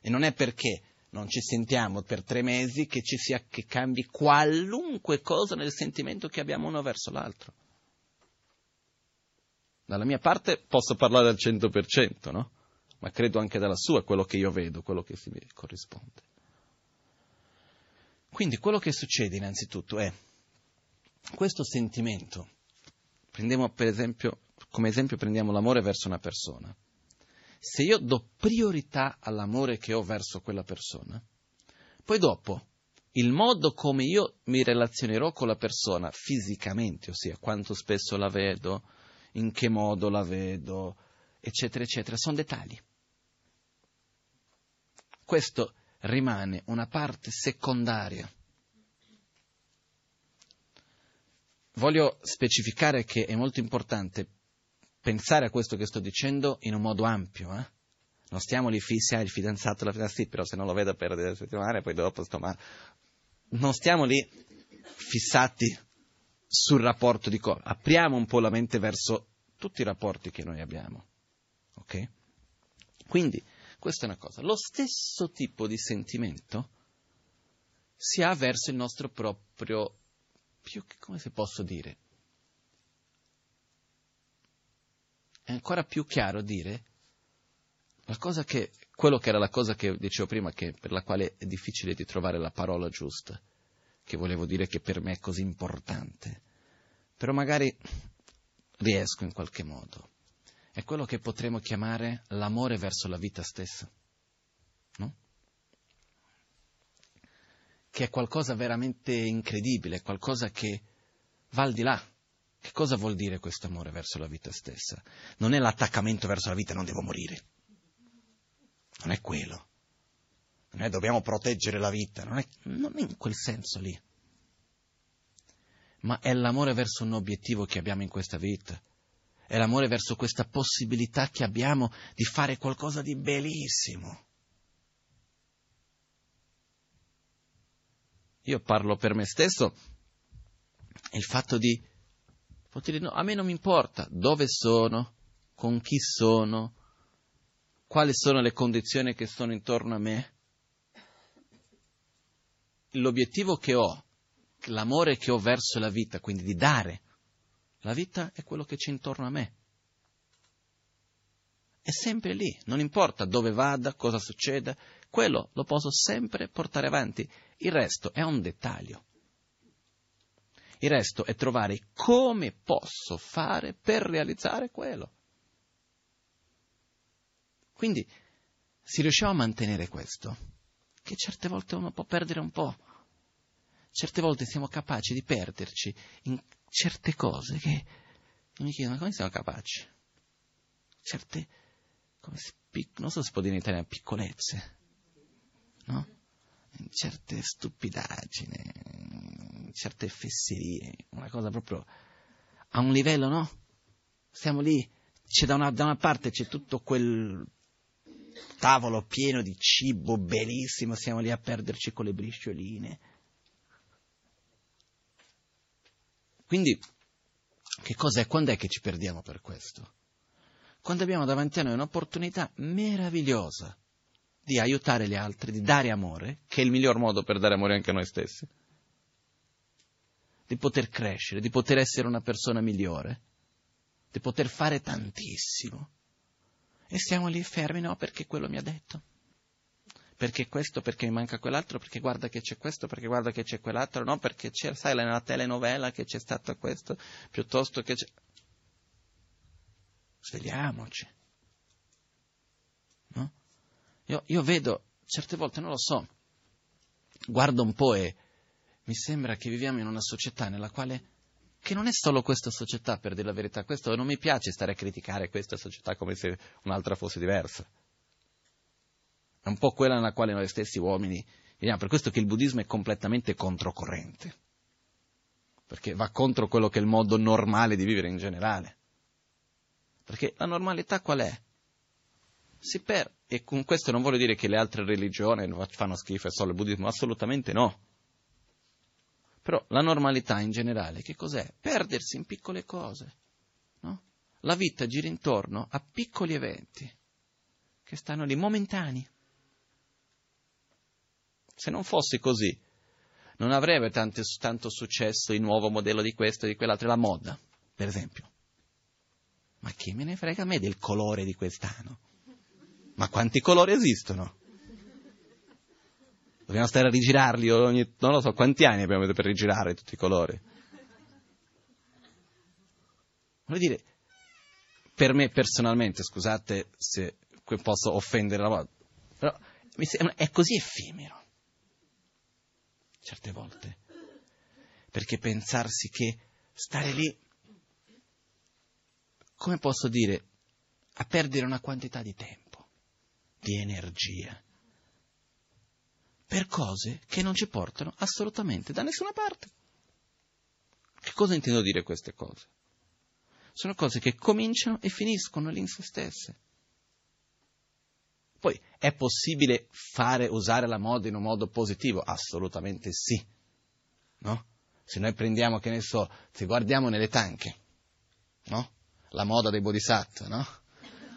E non è perché non ci sentiamo per tre mesi che, ci sia, che cambi qualunque cosa nel sentimento che abbiamo uno verso l'altro. Dalla mia parte posso parlare al 100%, no? Ma credo anche dalla sua, quello che io vedo, quello che si corrisponde. Quindi quello che succede innanzitutto è questo sentimento. Prendiamo per esempio, come esempio prendiamo l'amore verso una persona se io do priorità all'amore che ho verso quella persona, poi dopo il modo come io mi relazionerò con la persona fisicamente, ossia quanto spesso la vedo, in che modo la vedo, eccetera, eccetera, sono dettagli. Questo rimane una parte secondaria. Voglio specificare che è molto importante pensare a questo che sto dicendo in un modo ampio. Eh? Non stiamo lì fissi, ah, il fidanzato, la fidanzata, sì, però se non lo vedo per delle settimane, poi dopo sto male. Non stiamo lì fissati sul rapporto di coppia. Apriamo un po' la mente verso tutti i rapporti che noi abbiamo. Ok? Quindi, questa è una cosa. Lo stesso tipo di sentimento si ha verso il nostro proprio, più che, come si posso dire, è ancora più chiaro dire che, quello che era la cosa che dicevo prima, che, per la quale è difficile di trovare la parola giusta, che volevo dire che per me è così importante, però magari riesco in qualche modo. È quello che potremmo chiamare l'amore verso la vita stessa. No? che è qualcosa veramente incredibile, qualcosa che va al di là. Che cosa vuol dire questo amore verso la vita stessa? Non è l'attaccamento verso la vita, non devo morire. Non è quello. Non è dobbiamo proteggere la vita, non è, non è in quel senso lì. Ma è l'amore verso un obiettivo che abbiamo in questa vita. È l'amore verso questa possibilità che abbiamo di fare qualcosa di bellissimo. Io parlo per me stesso, il fatto di poter dire no, a me non mi importa dove sono, con chi sono, quali sono le condizioni che sono intorno a me. L'obiettivo che ho, l'amore che ho verso la vita, quindi di dare la vita è quello che c'è intorno a me. È sempre lì, non importa dove vada, cosa succeda, quello lo posso sempre portare avanti. Il resto è un dettaglio. Il resto è trovare come posso fare per realizzare quello. Quindi, se riusciamo a mantenere questo, che certe volte uno può perdere un po', certe volte siamo capaci di perderci in certe cose che mi chiedo, ma come siamo capaci? Certe, si, non so se si può dire in italiano, piccolezze, no? Certe stupidaggini, certe fesserie, una cosa proprio a un livello, no? Siamo lì, da una, da una parte c'è tutto quel tavolo pieno di cibo bellissimo, siamo lì a perderci con le bricioline Quindi, che cos'è? Quando è che ci perdiamo per questo? Quando abbiamo davanti a noi un'opportunità meravigliosa di aiutare gli altri, di dare amore, che è il miglior modo per dare amore anche a noi stessi, di poter crescere, di poter essere una persona migliore, di poter fare tantissimo. E stiamo lì fermi, no, perché quello mi ha detto perché questo, perché mi manca quell'altro, perché guarda che c'è questo, perché guarda che c'è quell'altro, no, perché c'è, sai, nella telenovela che c'è stato questo, piuttosto che c'è... Svegliamoci. No? Io, io vedo, certe volte non lo so, guardo un po' e mi sembra che viviamo in una società nella quale che non è solo questa società, per dire la verità, questo non mi piace stare a criticare questa società come se un'altra fosse diversa. È un po' quella nella quale noi stessi uomini viviamo. Per questo che il buddismo è completamente controcorrente. Perché va contro quello che è il modo normale di vivere in generale. Perché la normalità qual è? Si perde. E con questo non voglio dire che le altre religioni fanno schifo, è solo il buddismo, assolutamente no. Però la normalità in generale che cos'è? Perdersi in piccole cose. No? La vita gira intorno a piccoli eventi che stanno lì momentanei. Se non fosse così, non avrebbe tanto, tanto successo il nuovo modello di questo e di quell'altro, la moda, per esempio. Ma chi me ne frega a me del colore di quest'anno? Ma quanti colori esistono? Dobbiamo stare a rigirarli ogni, non lo so, quanti anni abbiamo per rigirare tutti i colori? Voglio dire, per me personalmente, scusate se posso offendere la moda, però è così effimero certe volte. Perché pensarsi che stare lì, come posso dire, a perdere una quantità di tempo, di energia, per cose che non ci portano assolutamente da nessuna parte. Che cosa intendo dire queste cose? Sono cose che cominciano e finiscono lì in se stesse. Poi è possibile fare, usare la moda in un modo positivo? Assolutamente sì. No? Se noi prendiamo, che ne so, se guardiamo nelle tanche, no? La moda dei bodhisattva, no?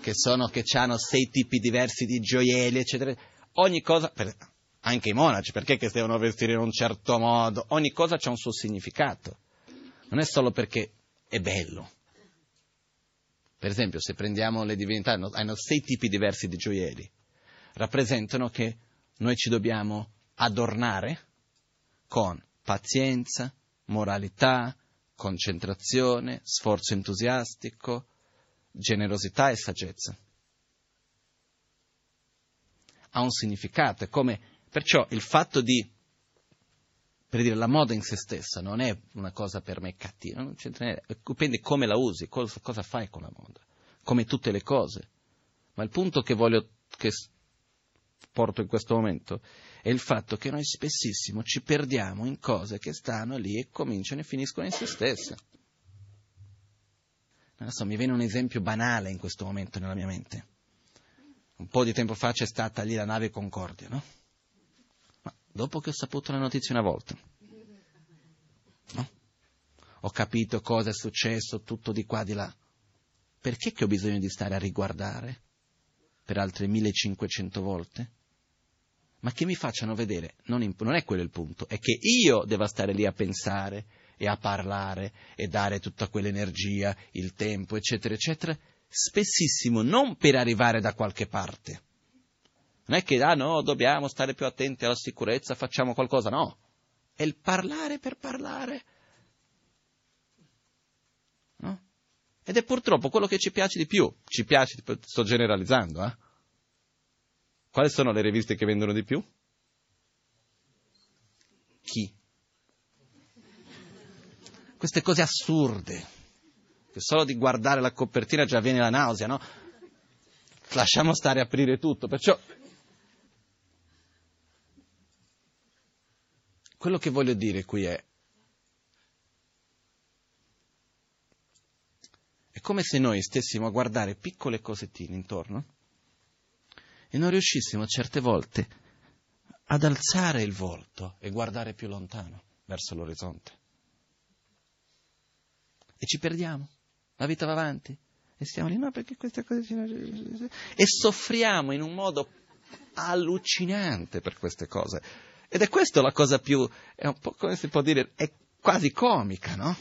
Che sono, che hanno sei tipi diversi di gioielli, eccetera. Ogni cosa, per, anche i monaci, perché che devono vestire in un certo modo? Ogni cosa ha un suo significato. Non è solo perché è bello. Per esempio, se prendiamo le divinità, hanno sei tipi diversi di gioielli. Rappresentano che noi ci dobbiamo adornare con pazienza, moralità, concentrazione, sforzo entusiastico, generosità e saggezza. Ha un significato, è come perciò il fatto di Per dire, la moda in se stessa non è una cosa per me cattiva, non c'entra niente, dipende come la usi, cosa, cosa fai con la moda, come tutte le cose. Ma il punto che voglio, che porto in questo momento, è il fatto che noi spessissimo ci perdiamo in cose che stanno lì e cominciano e finiscono in se stesse. Adesso mi viene un esempio banale in questo momento nella mia mente. Un po' di tempo fa c'è stata lì la nave Concordia, no? Dopo che ho saputo la notizia una volta. No? Ho capito cosa è successo, tutto di qua, di là. Perché che ho bisogno di stare a riguardare per altre 1500 volte? Ma che mi facciano vedere, non, in, non è quello il punto, è che io devo stare lì a pensare e a parlare e dare tutta quell'energia, il tempo, eccetera, eccetera, spessissimo non per arrivare da qualche parte, non è che, ah no, dobbiamo stare più attenti alla sicurezza, facciamo qualcosa, no. È il parlare per parlare. No? Ed è purtroppo quello che ci piace di più. Ci piace, sto generalizzando, eh? Quali sono le riviste che vendono di più? Chi? Queste cose assurde, che solo di guardare la copertina già viene la nausea, no? Lasciamo stare aprire tutto, perciò Quello che voglio dire qui è, è come se noi stessimo a guardare piccole cosettine intorno e non riuscissimo certe volte ad alzare il volto e guardare più lontano, verso l'orizzonte. E ci perdiamo, la vita va avanti e stiamo lì, no perché queste cose... E soffriamo in un modo allucinante per queste cose ed è questa la cosa più, è un po' come si può dire, è quasi comica, no?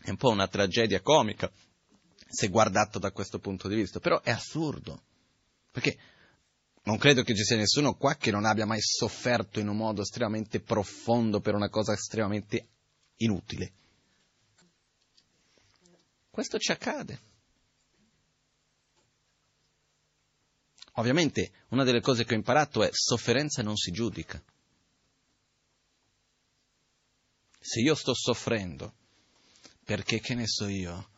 È un po' una tragedia comica, se guardato da questo punto di vista, però è assurdo, perché non credo che ci sia nessuno qua che non abbia mai sofferto in un modo estremamente profondo per una cosa estremamente inutile. Questo ci accade. Ovviamente una delle cose che ho imparato è sofferenza non si giudica. Se io sto soffrendo perché, che ne so io,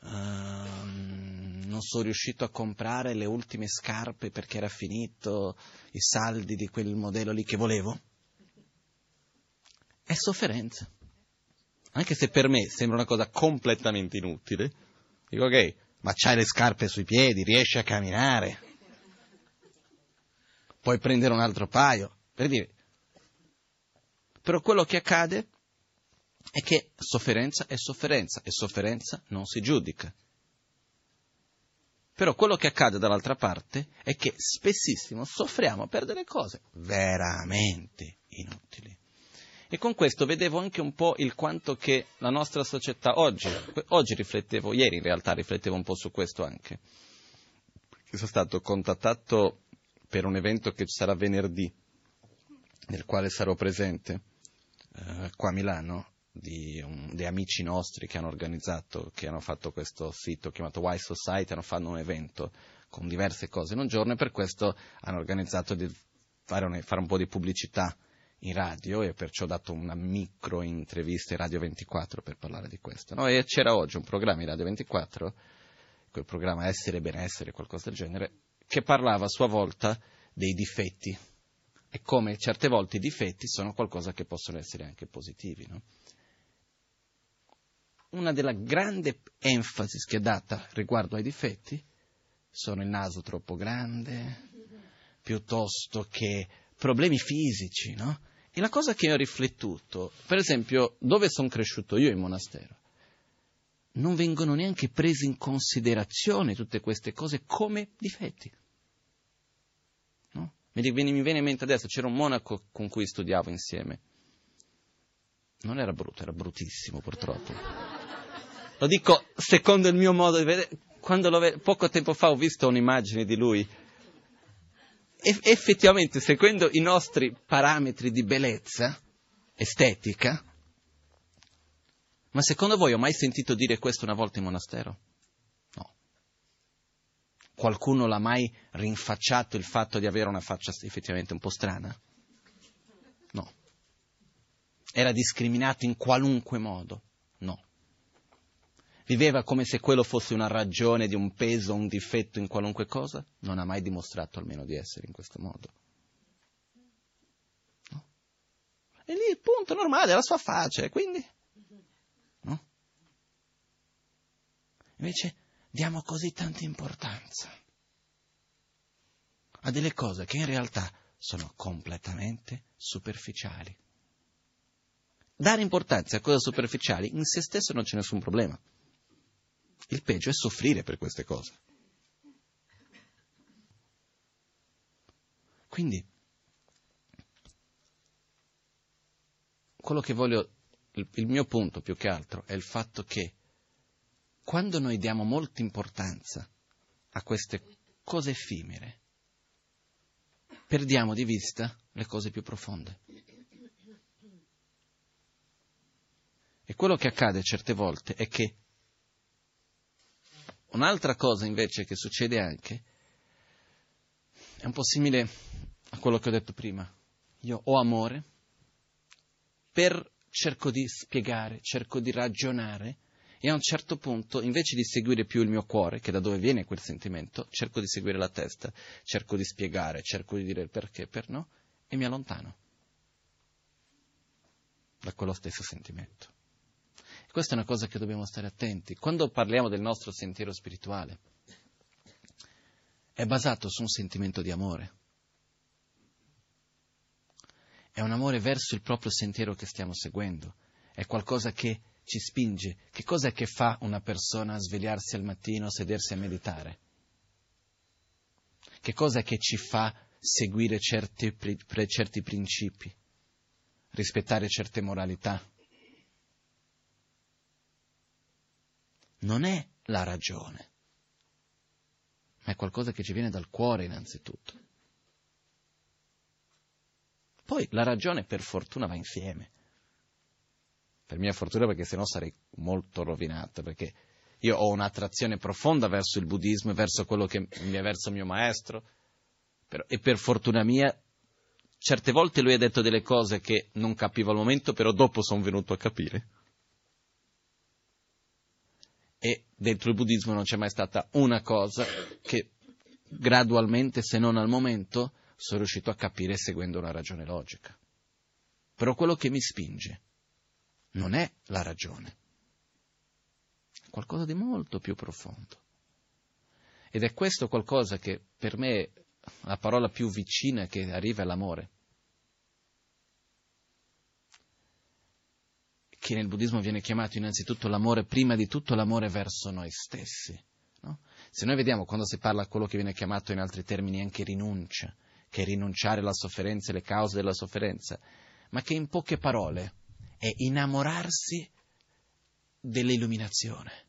uh, non sono riuscito a comprare le ultime scarpe perché era finito i saldi di quel modello lì che volevo, è sofferenza. Anche se per me sembra una cosa completamente inutile, dico ok, ma c'hai le scarpe sui piedi, riesci a camminare, puoi prendere un altro paio, per dire. Però quello che accade è che sofferenza è sofferenza e sofferenza non si giudica. Però quello che accade dall'altra parte è che spessissimo soffriamo per delle cose veramente inutili. E con questo vedevo anche un po' il quanto che la nostra società oggi, oggi riflettevo, ieri in realtà riflettevo un po' su questo anche. Sono stato contattato per un evento che ci sarà venerdì, nel quale sarò presente eh, qua a Milano, di, um, di, amici nostri che hanno organizzato, che hanno fatto questo sito chiamato Why Society, hanno fatto un evento con diverse cose in un giorno e per questo hanno organizzato di fare un, fare un po' di pubblicità in radio e perciò ho dato una micro intervista in Radio 24 per parlare di questo. No? E c'era oggi un programma in Radio 24, quel programma Essere e Benessere, qualcosa del genere, che parlava a sua volta dei difetti e come certe volte i difetti sono qualcosa che possono essere anche positivi. No? Una delle grandi enfasi che è data riguardo ai difetti sono il naso troppo grande, piuttosto che problemi fisici, no? E la cosa che ho riflettuto, per esempio, dove sono cresciuto io in monastero, non vengono neanche prese in considerazione tutte queste cose come difetti. Mi viene, in mente adesso, c'era un monaco con cui studiavo insieme. Non era brutto, era bruttissimo purtroppo. Lo dico secondo il mio modo di vedere. Ve- poco tempo fa ho visto un'immagine di lui. E effettivamente, seguendo i nostri parametri di bellezza estetica, ma secondo voi ho mai sentito dire questo una volta in monastero? qualcuno l'ha mai rinfacciato il fatto di avere una faccia effettivamente un po' strana? No. Era discriminato in qualunque modo? No. Viveva come se quello fosse una ragione di un peso, un difetto in qualunque cosa? Non ha mai dimostrato almeno di essere in questo modo. No. E lì punto normale, la sua faccia, quindi... Invece diamo così tanta importanza a delle cose che in realtà sono completamente superficiali. Dare importanza a cose superficiali in se stesso non c'è nessun problema. Il peggio è soffrire per queste cose. Quindi, quello che voglio, il, mio punto più che altro è il fatto che quando noi diamo molta importanza a queste cose effimere, perdiamo di vista le cose più profonde. E quello che accade certe volte è che un'altra cosa invece che succede anche è un po' simile a quello che ho detto prima. Io ho amore, per cerco di spiegare, cerco di ragionare e a un certo punto, invece di seguire più il mio cuore, che da dove viene quel sentimento, cerco di seguire la testa, cerco di spiegare, cerco di dire il perché, per no, e mi allontano da quello stesso sentimento. Questa è una cosa che dobbiamo stare attenti. Quando parliamo del nostro sentiero spirituale, è basato su un sentimento di amore. È un amore verso il proprio sentiero che stiamo seguendo. È qualcosa che ci spinge. Che cosa è che fa una persona a svegliarsi al mattino, sedersi a meditare? Che cosa è che ci fa seguire certi, certi principi, rispettare certe moralità? non è la ragione, ma è qualcosa che ci viene dal cuore innanzitutto. Poi la ragione per fortuna va insieme. Per mia fortuna perché sennò sarei molto rovinato, perché io ho un'attrazione profonda verso il buddismo e verso quello che mi verso il mio maestro, e per fortuna mia certe volte lui ha detto delle cose che non capivo al momento, però dopo sono venuto a capire e dentro il buddismo non c'è mai stata una cosa che gradualmente, se non al momento, sono riuscito a capire seguendo una ragione logica. Però quello che mi spinge non è la ragione, è qualcosa di molto più profondo. Ed è questo qualcosa che per me è la parola più vicina che arriva all'amore. che nel buddismo viene chiamato innanzitutto l'amore, prima di tutto l'amore verso noi stessi. No? Se noi vediamo quando si parla quello che viene chiamato in altri termini anche rinuncia, che è rinunciare alla sofferenza e le cause della sofferenza, ma che in poche parole è innamorarsi dell'illuminazione,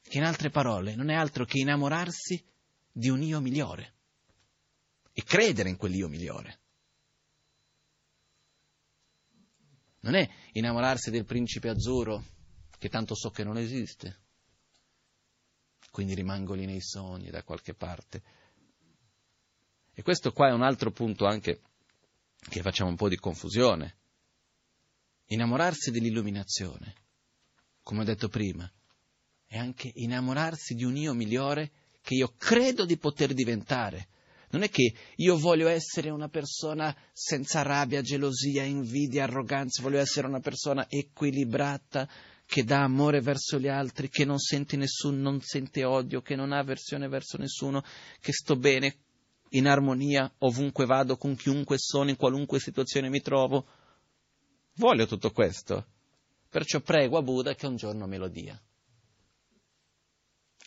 che in altre parole non è altro che innamorarsi di un io migliore e credere in quell'io migliore. Non è innamorarsi del principe azzurro, che tanto so che non esiste. Quindi rimango lì nei sogni da qualche parte. E questo qua è un altro punto anche che facciamo un po' di confusione. Innamorarsi dell'illuminazione, come ho detto prima, è anche innamorarsi di un io migliore che io credo di poter diventare, non è che io voglio essere una persona senza rabbia, gelosia, invidia, arroganza, voglio essere una persona equilibrata, che dà amore verso gli altri, che non sente nessuno, non sente odio, che non ha avversione verso nessuno, che sto bene, in armonia, ovunque vado, con chiunque sono, in qualunque situazione mi trovo. Voglio tutto questo. Perciò prego a Buddha che un giorno me lo dia.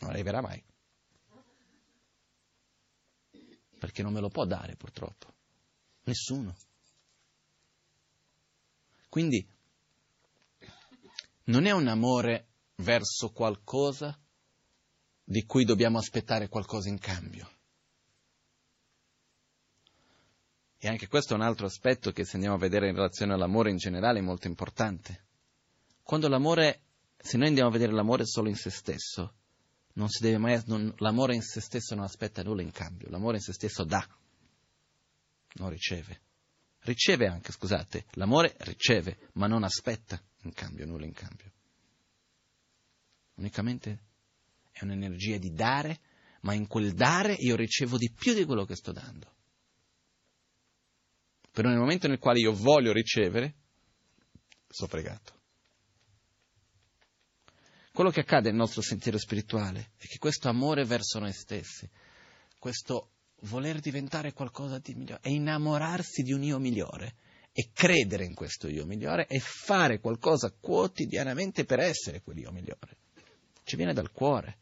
Non arriverà mai perché non me lo può dare purtroppo. Nessuno. Quindi non è un amore verso qualcosa di cui dobbiamo aspettare qualcosa in cambio. E anche questo è un altro aspetto che se andiamo a vedere in relazione all'amore in generale è molto importante. Quando l'amore, se noi andiamo a vedere l'amore solo in se stesso, non si deve mai, non, l'amore in se stesso non aspetta nulla in cambio, l'amore in se stesso dà, non riceve. Riceve anche, scusate, l'amore riceve, ma non aspetta in cambio, nulla in cambio. Unicamente è un'energia di dare, ma in quel dare io ricevo di più di quello che sto dando. Però nel momento nel quale io voglio ricevere, sono fregato. Quello che accade nel nostro sentiero spirituale è che questo amore verso noi stessi, questo voler diventare qualcosa di migliore, è innamorarsi di un io migliore e credere in questo io migliore e fare qualcosa quotidianamente per essere quell'io migliore. Ci viene dal cuore.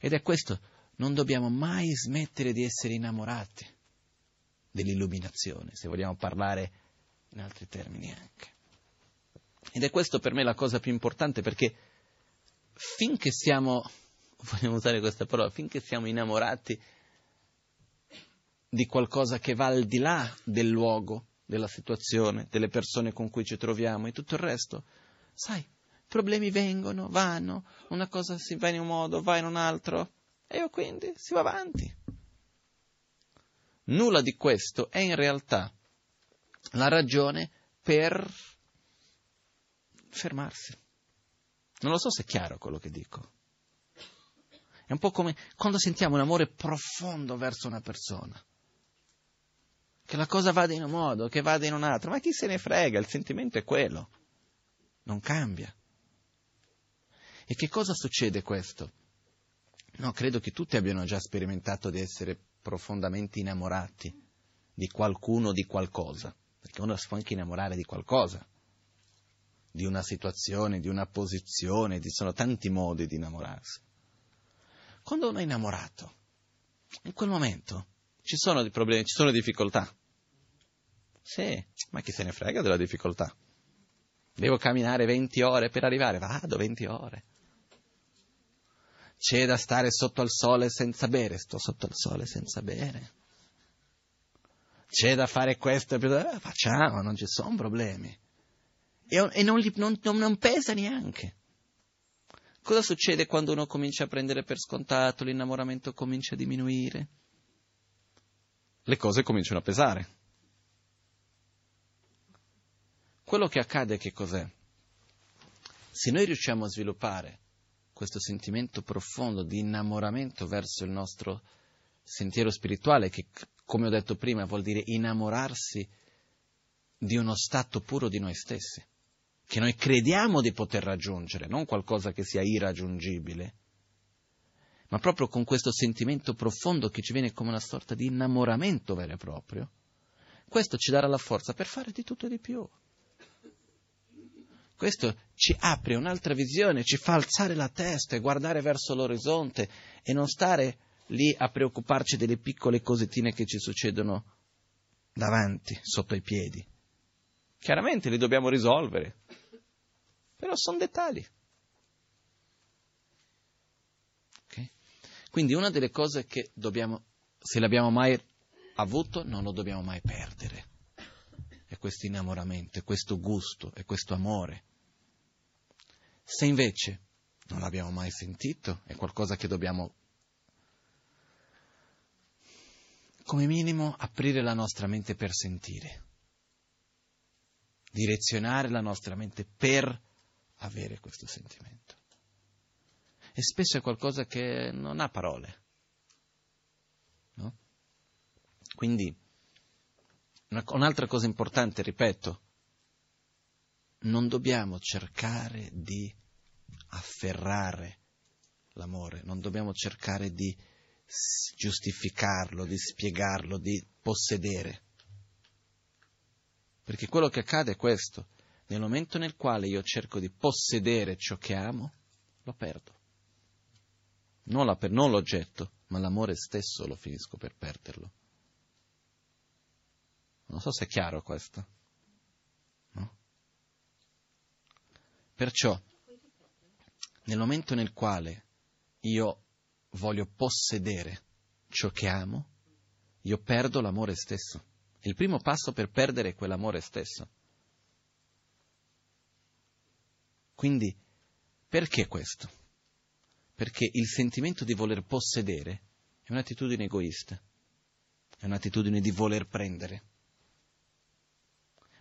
Ed è questo, non dobbiamo mai smettere di essere innamorati dell'illuminazione, se vogliamo parlare in altri termini anche. Ed è questo per me la cosa più importante perché finché siamo, vogliamo usare questa parola, finché siamo innamorati di qualcosa che va al di là del luogo, della situazione, delle persone con cui ci troviamo e tutto il resto, sai, problemi vengono, vanno, una cosa si va in un modo, va in un altro, e quindi si va avanti. Nulla di questo è in realtà la ragione per fermarsi. Non lo so se è chiaro quello che dico. È un po' come quando sentiamo un amore profondo verso una persona. Che la cosa vada in un modo, che vada in un altro, ma chi se ne frega, il sentimento è quello. Non cambia. E che cosa succede questo? No, credo che tutti abbiano già sperimentato di essere profondamente innamorati di qualcuno di qualcosa, perché uno si può anche innamorare di qualcosa di una situazione, di una posizione, ci sono tanti modi di innamorarsi. Quando uno è innamorato, in quel momento ci sono problemi, ci sono difficoltà. Sì, ma chi se ne frega della difficoltà? Devo camminare 20 ore per arrivare, vado 20 ore. C'è da stare sotto al sole senza bere, sto sotto al sole senza bere. C'è da fare questo, eh, facciamo, non ci sono problemi e, non, non, non, non pesa neanche. Cosa succede quando uno comincia a prendere per scontato, l'innamoramento comincia a diminuire? Le cose cominciano a pesare. Quello che accade che cos'è? Se noi riusciamo a sviluppare questo sentimento profondo di innamoramento verso il nostro sentiero spirituale, che come ho detto prima vuol dire innamorarsi di uno stato puro di noi stessi, che noi crediamo di poter raggiungere, non qualcosa che sia irraggiungibile, ma proprio con questo sentimento profondo che ci viene come una sorta di innamoramento vero e proprio, questo ci darà la forza per fare di tutto e di più. Questo ci apre un'altra visione, ci fa alzare la testa e guardare verso l'orizzonte e non stare lì a preoccuparci delle piccole cosettine che ci succedono davanti, sotto i piedi. Chiaramente li dobbiamo risolvere, però sono dettagli. Okay? Quindi una delle cose che dobbiamo, se l'abbiamo mai avuto, non lo dobbiamo mai perdere. È questo innamoramento, è questo gusto, è questo amore. Se invece non l'abbiamo mai sentito, è qualcosa che dobbiamo come minimo aprire la nostra mente per sentire, direzionare la nostra mente per avere questo sentimento. E spesso è qualcosa che non ha parole. No? Quindi, una, un'altra cosa importante, ripeto, non dobbiamo cercare di afferrare l'amore, non dobbiamo cercare di giustificarlo, di spiegarlo, di possedere. Perché quello che accade è questo, nel momento nel quale io cerco di possedere ciò che amo, lo perdo. Non, la, non l'oggetto, ma l'amore stesso lo finisco per perderlo. Non so se è chiaro questo. Perciò, nel momento nel quale io voglio possedere ciò che amo, io perdo l'amore stesso. Il primo passo per perdere è quell'amore stesso. Quindi, perché questo? Perché il sentimento di voler possedere è un'attitudine egoista, è un'attitudine di voler prendere,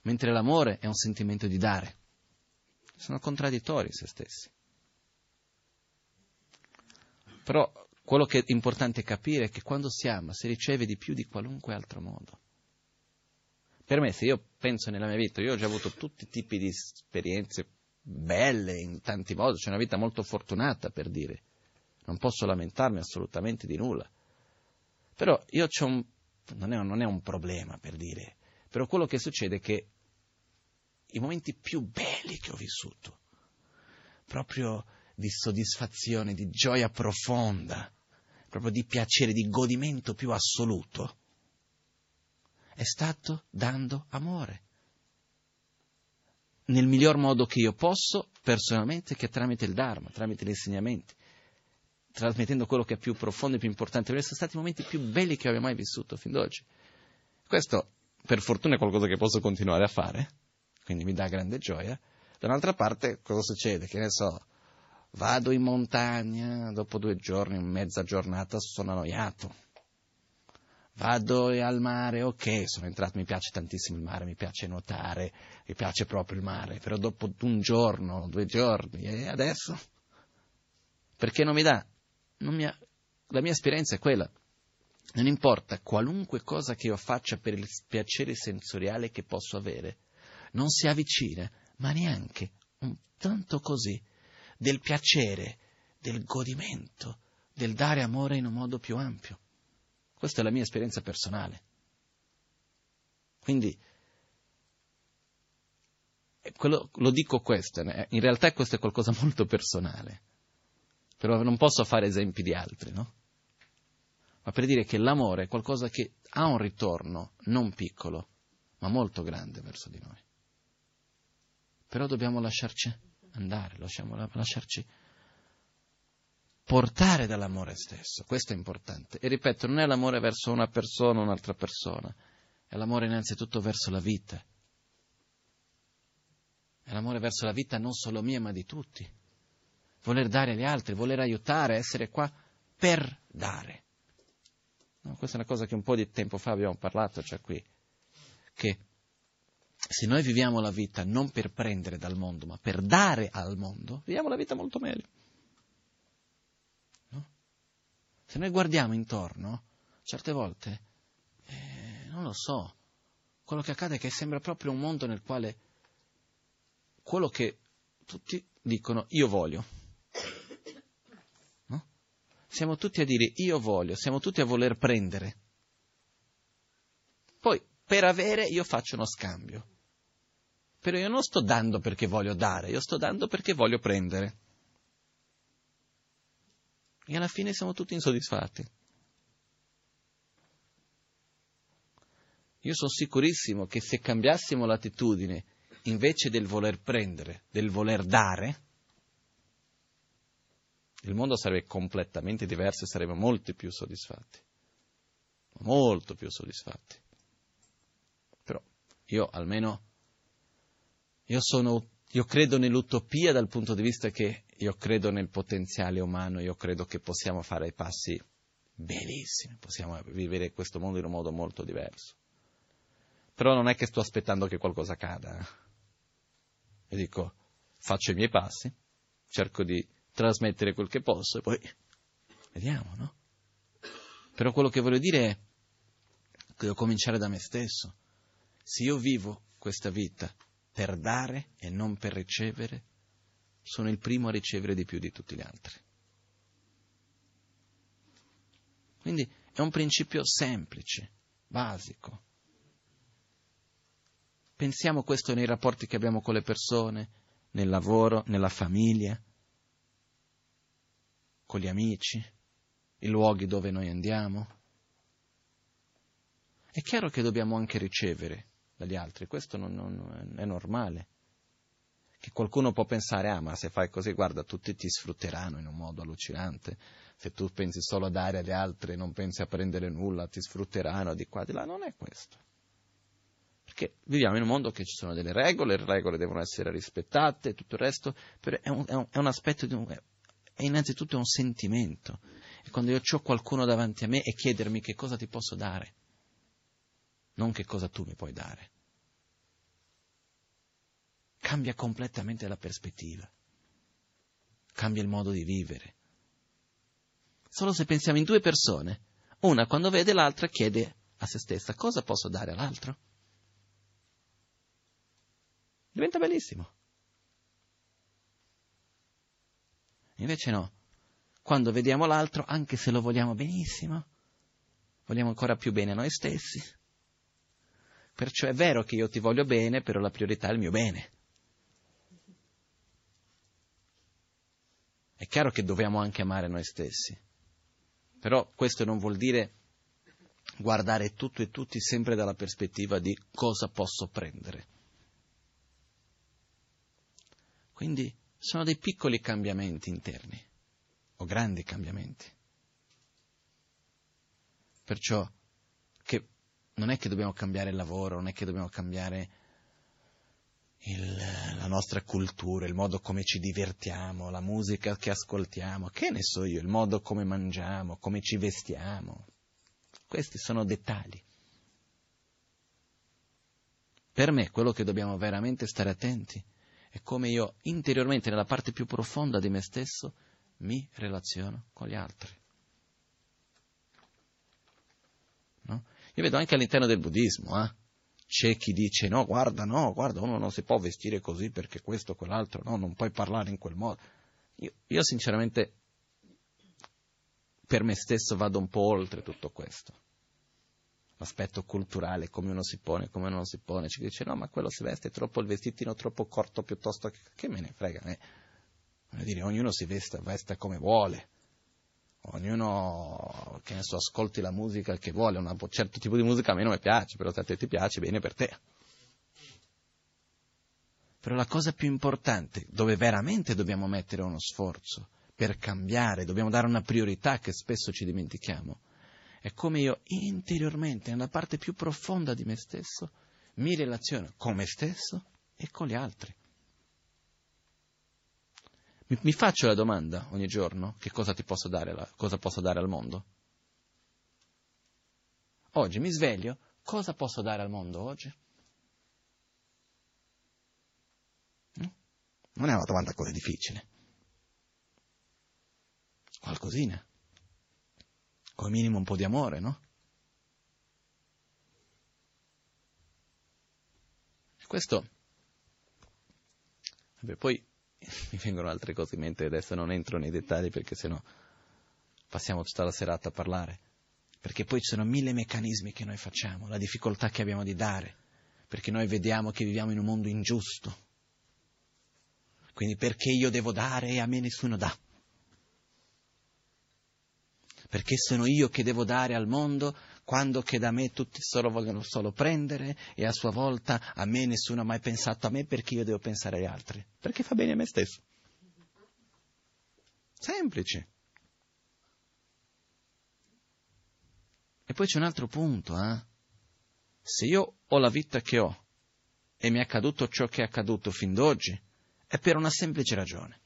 mentre l'amore è un sentimento di dare. Sono contraddittori se stessi. Però quello che è importante capire è che quando si ama si riceve di più di qualunque altro modo. Per me, se io penso nella mia vita, io ho già avuto tutti i tipi di esperienze belle in tanti modi, c'è una vita molto fortunata per dire, non posso lamentarmi assolutamente di nulla. Però io ho un, non è, non è un problema per dire, però quello che succede è che i momenti più belli che ho vissuto, proprio di soddisfazione, di gioia profonda, proprio di piacere, di godimento più assoluto, è stato dando amore. Nel miglior modo che io posso, personalmente, che tramite il Dharma, tramite gli insegnamenti, trasmettendo quello che è più profondo e più importante. Questi sono stati i momenti più belli che abbia mai vissuto fin d'oggi. Questo, per fortuna, è qualcosa che posso continuare a fare, quindi mi dà grande gioia. Da un'altra parte, cosa succede? Che ne so, vado in montagna, dopo due giorni, mezza giornata, sono annoiato vado al mare, ok, sono entrato, mi piace tantissimo il mare, mi piace nuotare, mi piace proprio il mare, però dopo un giorno, due giorni, e adesso? Perché non mi dà? Non mi ha, la mia esperienza è quella. Non importa qualunque cosa che io faccia per il piacere sensoriale che posso avere, non si avvicina, ma neanche un tanto così, del piacere, del godimento, del dare amore in un modo più ampio. Questa è la mia esperienza personale. Quindi, eh, quello, lo dico questo, eh, in realtà questo è qualcosa molto personale, però non posso fare esempi di altri, no? Ma per dire che l'amore è qualcosa che ha un ritorno non piccolo, ma molto grande verso di noi. Però dobbiamo lasciarci andare, lasciarci portare dall'amore stesso, questo è importante. E ripeto, non è l'amore verso una persona o un'altra persona, è l'amore innanzitutto verso la vita. È l'amore verso la vita non solo mia, ma di tutti. Voler dare agli altri, voler aiutare, essere qua per dare. No, questa è una cosa che un po' di tempo fa abbiamo parlato, cioè qui, che se noi viviamo la vita non per prendere dal mondo, ma per dare al mondo, viviamo la vita molto meglio. Se noi guardiamo intorno, certe volte, eh, non lo so, quello che accade è che sembra proprio un mondo nel quale quello che tutti dicono io voglio. No? Siamo tutti a dire io voglio, siamo tutti a voler prendere. Poi, per avere, io faccio uno scambio. Però io non sto dando perché voglio dare, io sto dando perché voglio prendere e alla fine siamo tutti insoddisfatti. Io sono sicurissimo che se cambiassimo l'attitudine, invece del voler prendere, del voler dare, il mondo sarebbe completamente diverso e saremmo molto più soddisfatti. Molto più soddisfatti. Però io almeno, io sono, io credo nell'utopia dal punto di vista che io credo nel potenziale umano, io credo che possiamo fare i passi bellissimi, possiamo vivere questo mondo in un modo molto diverso. Però non è che sto aspettando che qualcosa cada. Io dico, faccio i miei passi, cerco di trasmettere quel che posso e poi vediamo, no? Però quello che voglio dire è che devo cominciare da me stesso. Se io vivo questa vita per dare e non per ricevere, sono il primo a ricevere di più di tutti gli altri. Quindi è un principio semplice, basico. Pensiamo questo nei rapporti che abbiamo con le persone, nel lavoro, nella famiglia, con gli amici, i luoghi dove noi andiamo. È chiaro che dobbiamo anche ricevere dagli altri, questo non, non, è normale che qualcuno può pensare, ah ma se fai così, guarda, tutti ti sfrutteranno in un modo allucinante, se tu pensi solo a dare agli altri non pensi a prendere nulla, ti sfrutteranno di qua, di là, non è questo. Perché viviamo in un mondo che ci sono delle regole, le regole devono essere rispettate, tutto il resto, però è un, è un, è un aspetto di un, è innanzitutto un sentimento. E quando io ho qualcuno davanti a me e chiedermi che cosa ti posso dare, non che cosa tu mi puoi dare. Cambia completamente la prospettiva, cambia il modo di vivere. Solo se pensiamo in due persone, una quando vede l'altra chiede a se stessa cosa posso dare all'altro. Diventa bellissimo. Invece no, quando vediamo l'altro, anche se lo vogliamo benissimo, vogliamo ancora più bene noi stessi. Perciò è vero che io ti voglio bene, però la priorità è il mio bene. È chiaro che dobbiamo anche amare noi stessi, però questo non vuol dire guardare tutto e tutti sempre dalla prospettiva di cosa posso prendere. Quindi sono dei piccoli cambiamenti interni o grandi cambiamenti. Perciò non è che dobbiamo cambiare il lavoro, non è che dobbiamo cambiare il, la nostra cultura, il modo come ci divertiamo, la musica che ascoltiamo, che ne so io, il modo come mangiamo, come ci vestiamo. Questi sono dettagli. Per me quello che dobbiamo veramente stare attenti è come io interiormente, nella parte più profonda di me stesso, mi relaziono con gli altri. No? Io vedo anche all'interno del buddismo, eh? c'è chi dice no, guarda, no, guarda, uno non si può vestire così perché questo o quell'altro, no, non puoi parlare in quel modo. Io, io sinceramente per me stesso vado un po' oltre tutto questo l'aspetto culturale, come uno si pone, come uno non si pone, ci dice no, ma quello si veste troppo il vestitino troppo corto piuttosto che, che me ne frega. Eh? Dire, ognuno si veste, veste come vuole, ognuno, che ne so, ascolti la musica che vuole, un certo tipo di musica a me non mi piace, però se a te ti piace, bene per te. Però la cosa più importante, dove veramente dobbiamo mettere uno sforzo per cambiare, dobbiamo dare una priorità che spesso ci dimentichiamo, è come io interiormente, nella parte più profonda di me stesso, mi relaziono con me stesso e con gli altri. Mi, mi faccio la domanda ogni giorno, che cosa ti posso dare, la, cosa posso dare al mondo? Oggi mi sveglio, cosa posso dare al mondo oggi? Non è una domanda così difficile. Qualcosina come minimo un po' di amore, no? Questo, vabbè, poi mi vengono altre cose in mente, adesso non entro nei dettagli perché sennò passiamo tutta la serata a parlare, perché poi ci sono mille meccanismi che noi facciamo, la difficoltà che abbiamo di dare, perché noi vediamo che viviamo in un mondo ingiusto, quindi perché io devo dare e a me nessuno dà? perché sono io che devo dare al mondo quando che da me tutti solo vogliono solo prendere e a sua volta a me nessuno ha mai pensato a me perché io devo pensare agli altri, perché fa bene a me stesso. Semplice. E poi c'è un altro punto, eh? Se io ho la vita che ho e mi è accaduto ciò che è accaduto fin d'oggi, è per una semplice ragione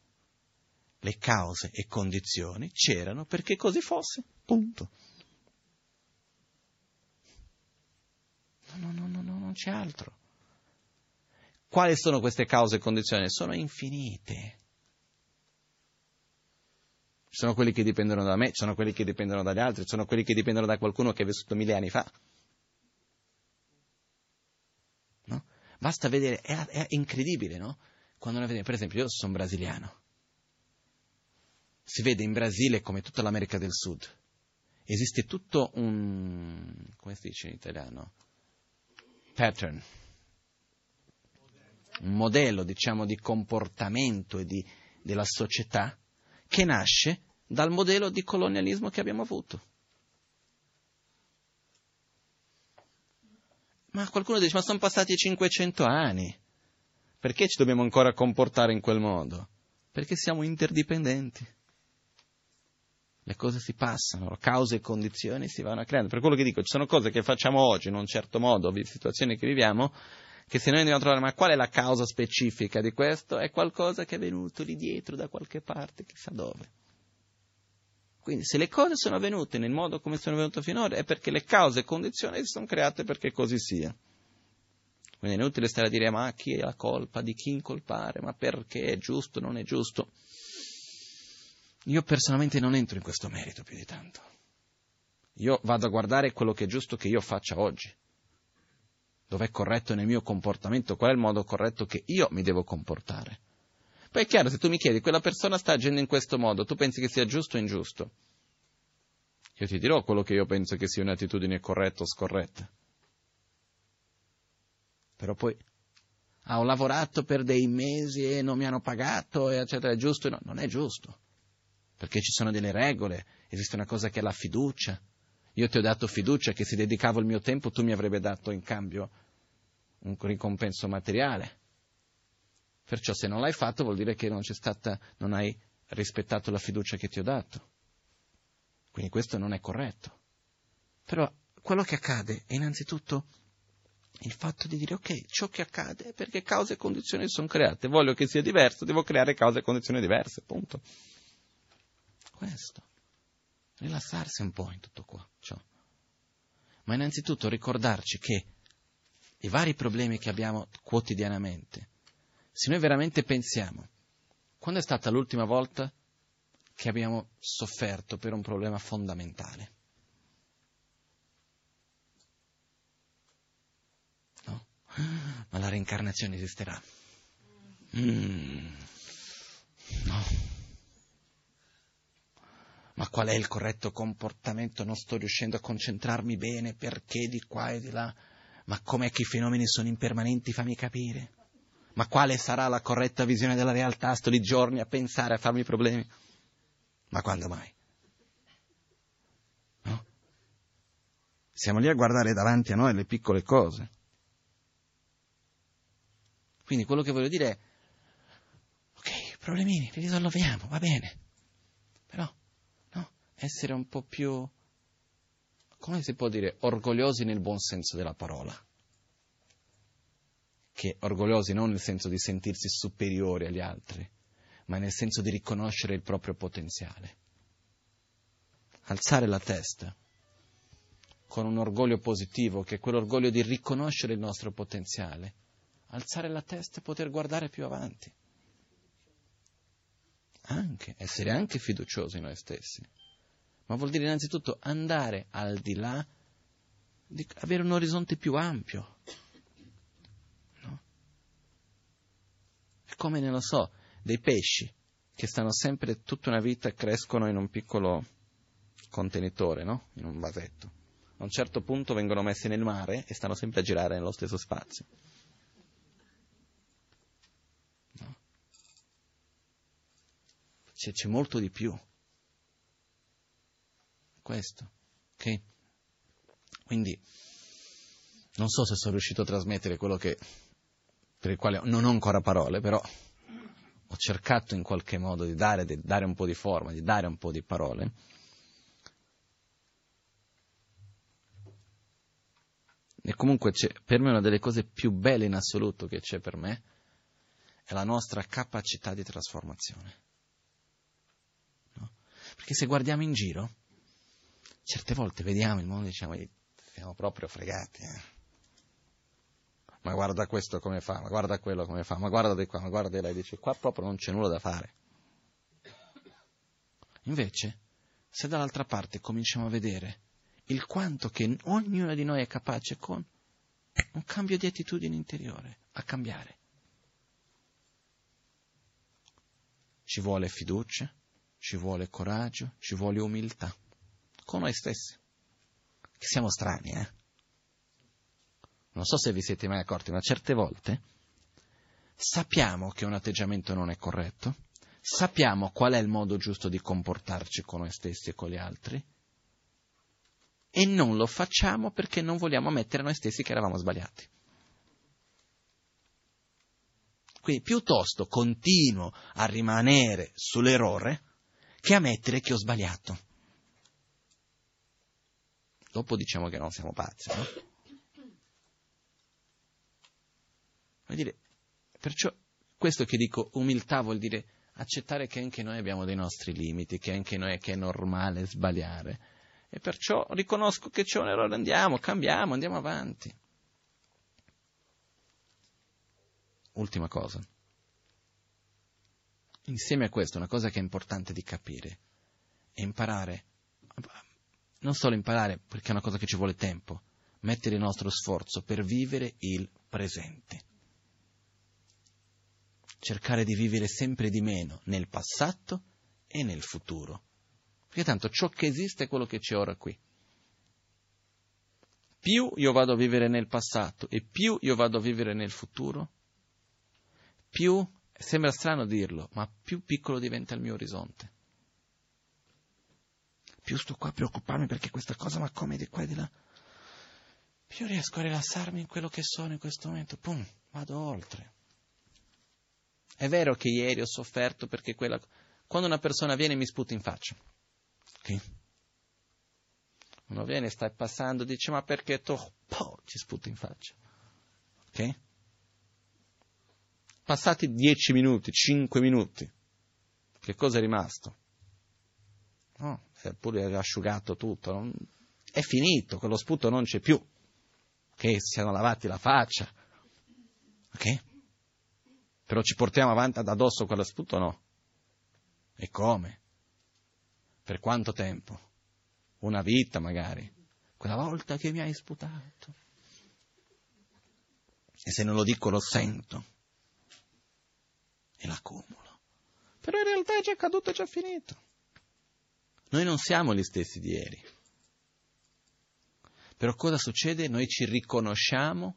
le cause e condizioni c'erano perché così fosse, punto. No, no, no, no, non c'è altro. Quali sono queste cause e condizioni? Sono infinite. Sono quelli che dipendono da me, sono quelli che dipendono dagli altri, sono quelli che dipendono da qualcuno che è vissuto mille anni fa. No? Basta vedere, è, è incredibile, no? Quando noi vediamo, per esempio, io sono brasiliano si vede in Brasile come tutta l'America del Sud. Esiste tutto un, come si dice in italiano? Pattern, un modello, diciamo, di comportamento e di, della società che nasce dal modello di colonialismo che abbiamo avuto. Ma qualcuno dice, ma sono passati 500 anni, perché ci dobbiamo ancora comportare in quel modo? Perché siamo interdipendenti le cose si passano, cause e condizioni si vanno a creare. Per quello che dico, ci sono cose che facciamo oggi in un certo modo, situazioni che viviamo, che se noi andiamo a trovare ma qual è la causa specifica di questo, è qualcosa che è venuto lì dietro da qualche parte, chissà dove. Quindi se le cose sono avvenute nel modo come sono venute finora è perché le cause e condizioni si sono create perché così sia. Quindi è inutile stare a dire ma chi è la colpa, di chi incolpare, ma perché è giusto, non è giusto. Io personalmente non entro in questo merito più di tanto. Io vado a guardare quello che è giusto che io faccia oggi. Dov'è corretto nel mio comportamento? Qual è il modo corretto che io mi devo comportare? Poi è chiaro, se tu mi chiedi, quella persona sta agendo in questo modo, tu pensi che sia giusto o ingiusto? Io ti dirò quello che io penso che sia un'attitudine corretta o scorretta. Però poi, ah, ho lavorato per dei mesi e non mi hanno pagato, eccetera, è giusto? No, non è giusto. Perché ci sono delle regole, esiste una cosa che è la fiducia. Io ti ho dato fiducia che se dedicavo il mio tempo tu mi avrebbe dato in cambio un ricompenso materiale. Perciò se non l'hai fatto vuol dire che non stata, non hai rispettato la fiducia che ti ho dato. Quindi questo non è corretto. Però quello che accade è innanzitutto il fatto di dire ok, ciò che accade è perché cause e condizioni sono create, voglio che sia diverso, devo creare cause e condizioni diverse, punto. Questo. Rilassarsi un po' in tutto qua, ciò. Ma innanzitutto ricordarci che i vari problemi che abbiamo quotidianamente se noi veramente pensiamo, quando è stata l'ultima volta che abbiamo sofferto per un problema fondamentale? No? Ma la reincarnazione esisterà? Mm. No. Ma qual è il corretto comportamento? Non sto riuscendo a concentrarmi bene, perché di qua e di là? Ma com'è che i fenomeni sono impermanenti? Fammi capire. Ma quale sarà la corretta visione della realtà? Sto lì giorni a pensare, a farmi problemi. Ma quando mai? No? Siamo lì a guardare davanti a noi le piccole cose. Quindi quello che voglio dire è, ok, problemini, li risolviamo, va bene. Però, essere un po' più, come si può dire, orgogliosi nel buon senso della parola che orgogliosi non nel senso di sentirsi superiori agli altri, ma nel senso di riconoscere il proprio potenziale. Alzare la testa con un orgoglio positivo, che è quell'orgoglio di riconoscere il nostro potenziale. Alzare la testa e poter guardare più avanti. Anche, essere anche fiduciosi in noi stessi. Ma vuol dire innanzitutto andare al di là, di avere un orizzonte più ampio, come ne lo so, dei pesci che stanno sempre tutta una vita e crescono in un piccolo contenitore, no? In un vasetto. A un certo punto vengono messi nel mare e stanno sempre a girare nello stesso spazio. No? C'è, c'è molto di più. Questo. Ok? Quindi non so se sono riuscito a trasmettere quello che per il quale non ho ancora parole, però ho cercato in qualche modo di dare, di dare un po' di forma, di dare un po' di parole. E comunque per me una delle cose più belle in assoluto che c'è per me è la nostra capacità di trasformazione. No? Perché se guardiamo in giro, certe volte vediamo il mondo e diciamo, siamo proprio fregati. Eh? ma guarda questo come fa, ma guarda quello come fa, ma guarda di qua, ma guarda di là, e dici qua proprio non c'è nulla da fare. Invece, se dall'altra parte cominciamo a vedere il quanto che ognuno di noi è capace con un cambio di attitudine interiore a cambiare. Ci vuole fiducia, ci vuole coraggio, ci vuole umiltà con noi stessi. Che siamo strani, eh? non so se vi siete mai accorti, ma certe volte sappiamo che un atteggiamento non è corretto, sappiamo qual è il modo giusto di comportarci con noi stessi e con gli altri, e non lo facciamo perché non vogliamo ammettere noi stessi che eravamo sbagliati. Quindi piuttosto continuo a rimanere sull'errore che ammettere che ho sbagliato. Dopo diciamo che non siamo pazzi, no? Vuol dire, perciò questo che dico umiltà vuol dire accettare che anche noi abbiamo dei nostri limiti, che anche noi che è normale sbagliare. E perciò riconosco che c'è un errore, andiamo, cambiamo, andiamo avanti. Ultima cosa. Insieme a questo, una cosa che è importante di capire è imparare, non solo imparare perché è una cosa che ci vuole tempo, mettere il nostro sforzo per vivere il presente cercare di vivere sempre di meno nel passato e nel futuro. Perché tanto ciò che esiste è quello che c'è ora qui. Più io vado a vivere nel passato e più io vado a vivere nel futuro, più, sembra strano dirlo, ma più piccolo diventa il mio orizzonte. Più sto qua a preoccuparmi perché questa cosa ma come di qua e di là, più riesco a rilassarmi in quello che sono in questo momento. Pum, vado oltre. È vero che ieri ho sofferto perché quella... Quando una persona viene mi sputa in faccia, ok? Uno viene, stai passando, dice ma perché tu po, ci sputa in faccia, ok? Passati dieci minuti, cinque minuti, che cosa è rimasto? No, eppure è asciugato tutto, non... è finito, quello sputo non c'è più, che siano lavati la faccia, ok? Però ci portiamo avanti ad addosso quello sputo? No. E come? Per quanto tempo? Una vita magari. Quella volta che mi hai sputato. E se non lo dico lo sento. E l'accumulo. Però in realtà è già accaduto, è già finito. Noi non siamo gli stessi di ieri. Però cosa succede? Noi ci riconosciamo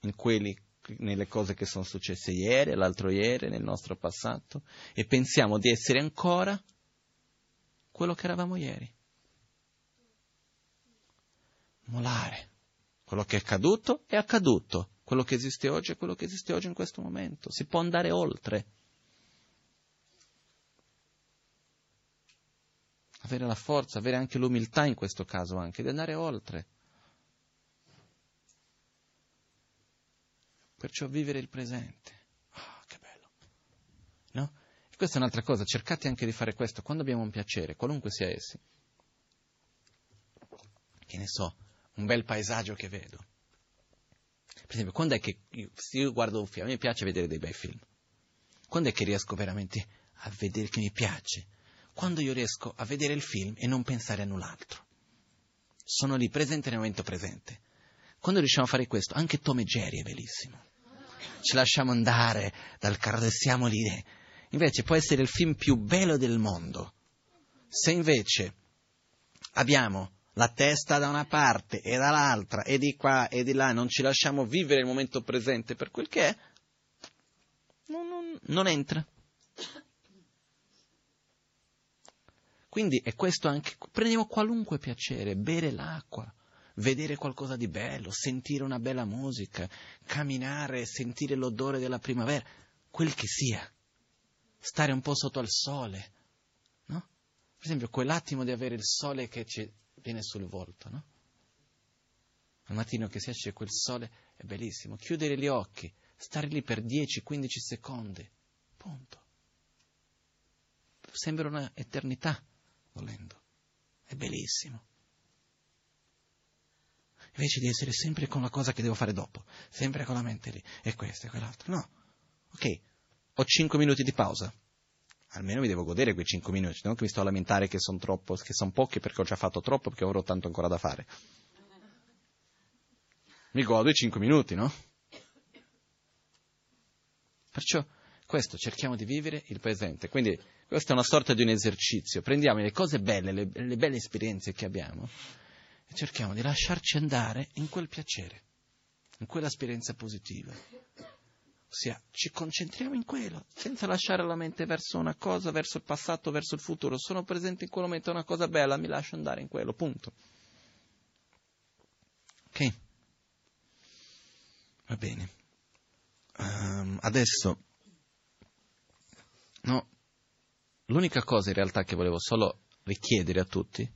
in quelli nelle cose che sono successe ieri, l'altro ieri, nel nostro passato, e pensiamo di essere ancora quello che eravamo ieri. Molare. Quello che è accaduto è accaduto. Quello che esiste oggi è quello che esiste oggi in questo momento. Si può andare oltre. Avere la forza, avere anche l'umiltà in questo caso anche, di andare oltre. Perciò vivere il presente. Oh, che bello. No? E questa è un'altra cosa, cercate anche di fare questo quando abbiamo un piacere, qualunque sia essi. Che ne so, un bel paesaggio che vedo. Per esempio, quando è che io, io guardo un film, a me piace vedere dei bei film. Quando è che riesco veramente a vedere che mi piace? Quando io riesco a vedere il film e non pensare a null'altro. Sono lì presente nel momento presente. Quando riusciamo a fare questo, anche Tom e Jerry è bellissimo. Ci lasciamo andare dal carro e siamo lì. Invece può essere il film più bello del mondo. Se invece abbiamo la testa da una parte e dall'altra e di qua e di là, non ci lasciamo vivere il momento presente per quel che è, non, non, non entra. Quindi è questo anche, prendiamo qualunque piacere, bere l'acqua, vedere qualcosa di bello, sentire una bella musica, camminare, sentire l'odore della primavera, quel che sia, stare un po' sotto al sole, no? Per esempio, quell'attimo di avere il sole che ci viene sul volto, no? Al mattino che si esce quel sole è bellissimo, chiudere gli occhi, stare lì per 10-15 secondi, punto. Sembra un'eternità, volendo. È bellissimo invece di essere sempre con la cosa che devo fare dopo, sempre con la mente lì, e questo e quell'altro. No. Ok, ho 5 minuti di pausa. Almeno mi devo godere quei 5 minuti, non che mi sto a lamentare che sono troppo, che sono pochi perché ho già fatto troppo, perché avrò tanto ancora da fare. Mi godo i 5 minuti, no? Perciò questo, cerchiamo di vivere il presente. Quindi questa è una sorta di un esercizio. Prendiamo le cose belle, le, le belle esperienze che abbiamo e cerchiamo di lasciarci andare in quel piacere, in quell'esperienza positiva. Ossia, ci concentriamo in quello, senza lasciare la mente verso una cosa, verso il passato, verso il futuro. Sono presente in quel momento, è una cosa bella, mi lascio andare in quello, punto. Ok? Va bene. Um, adesso, no, l'unica cosa in realtà che volevo solo richiedere a tutti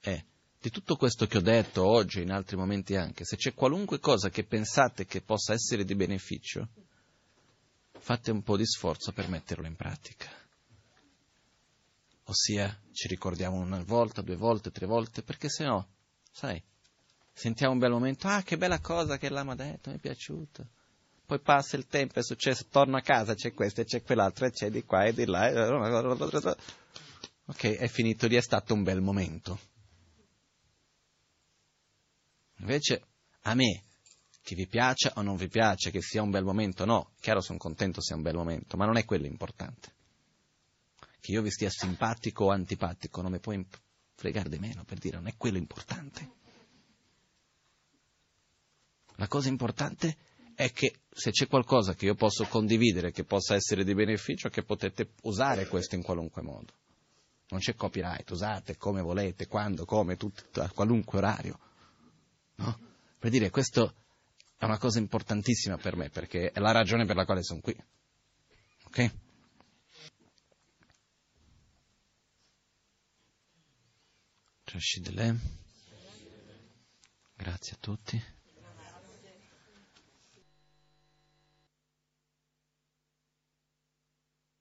è di tutto questo che ho detto oggi, in altri momenti anche, se c'è qualunque cosa che pensate che possa essere di beneficio, fate un po' di sforzo per metterlo in pratica. ossia ci ricordiamo una volta, due volte, tre volte, perché se no, sai, sentiamo un bel momento, ah che bella cosa che l'ama detto, mi è piaciuto. Poi passa il tempo, è successo, torno a casa, c'è questo e c'è quell'altro, e c'è di qua e di là. Ok, è finito lì, è stato un bel momento. Invece, a me, che vi piaccia o non vi piace, che sia un bel momento, no, chiaro sono contento sia un bel momento, ma non è quello importante. Che io vi stia simpatico o antipatico, non mi può fregare di meno, per dire, non è quello importante. La cosa importante è che se c'è qualcosa che io posso condividere, che possa essere di beneficio, che potete usare questo in qualunque modo. Non c'è copyright, usate come volete, quando, come, tutto, a qualunque orario. No? Per dire, questo è una cosa importantissima per me, perché è la ragione per la quale sono qui. Ok? Grazie a tutti.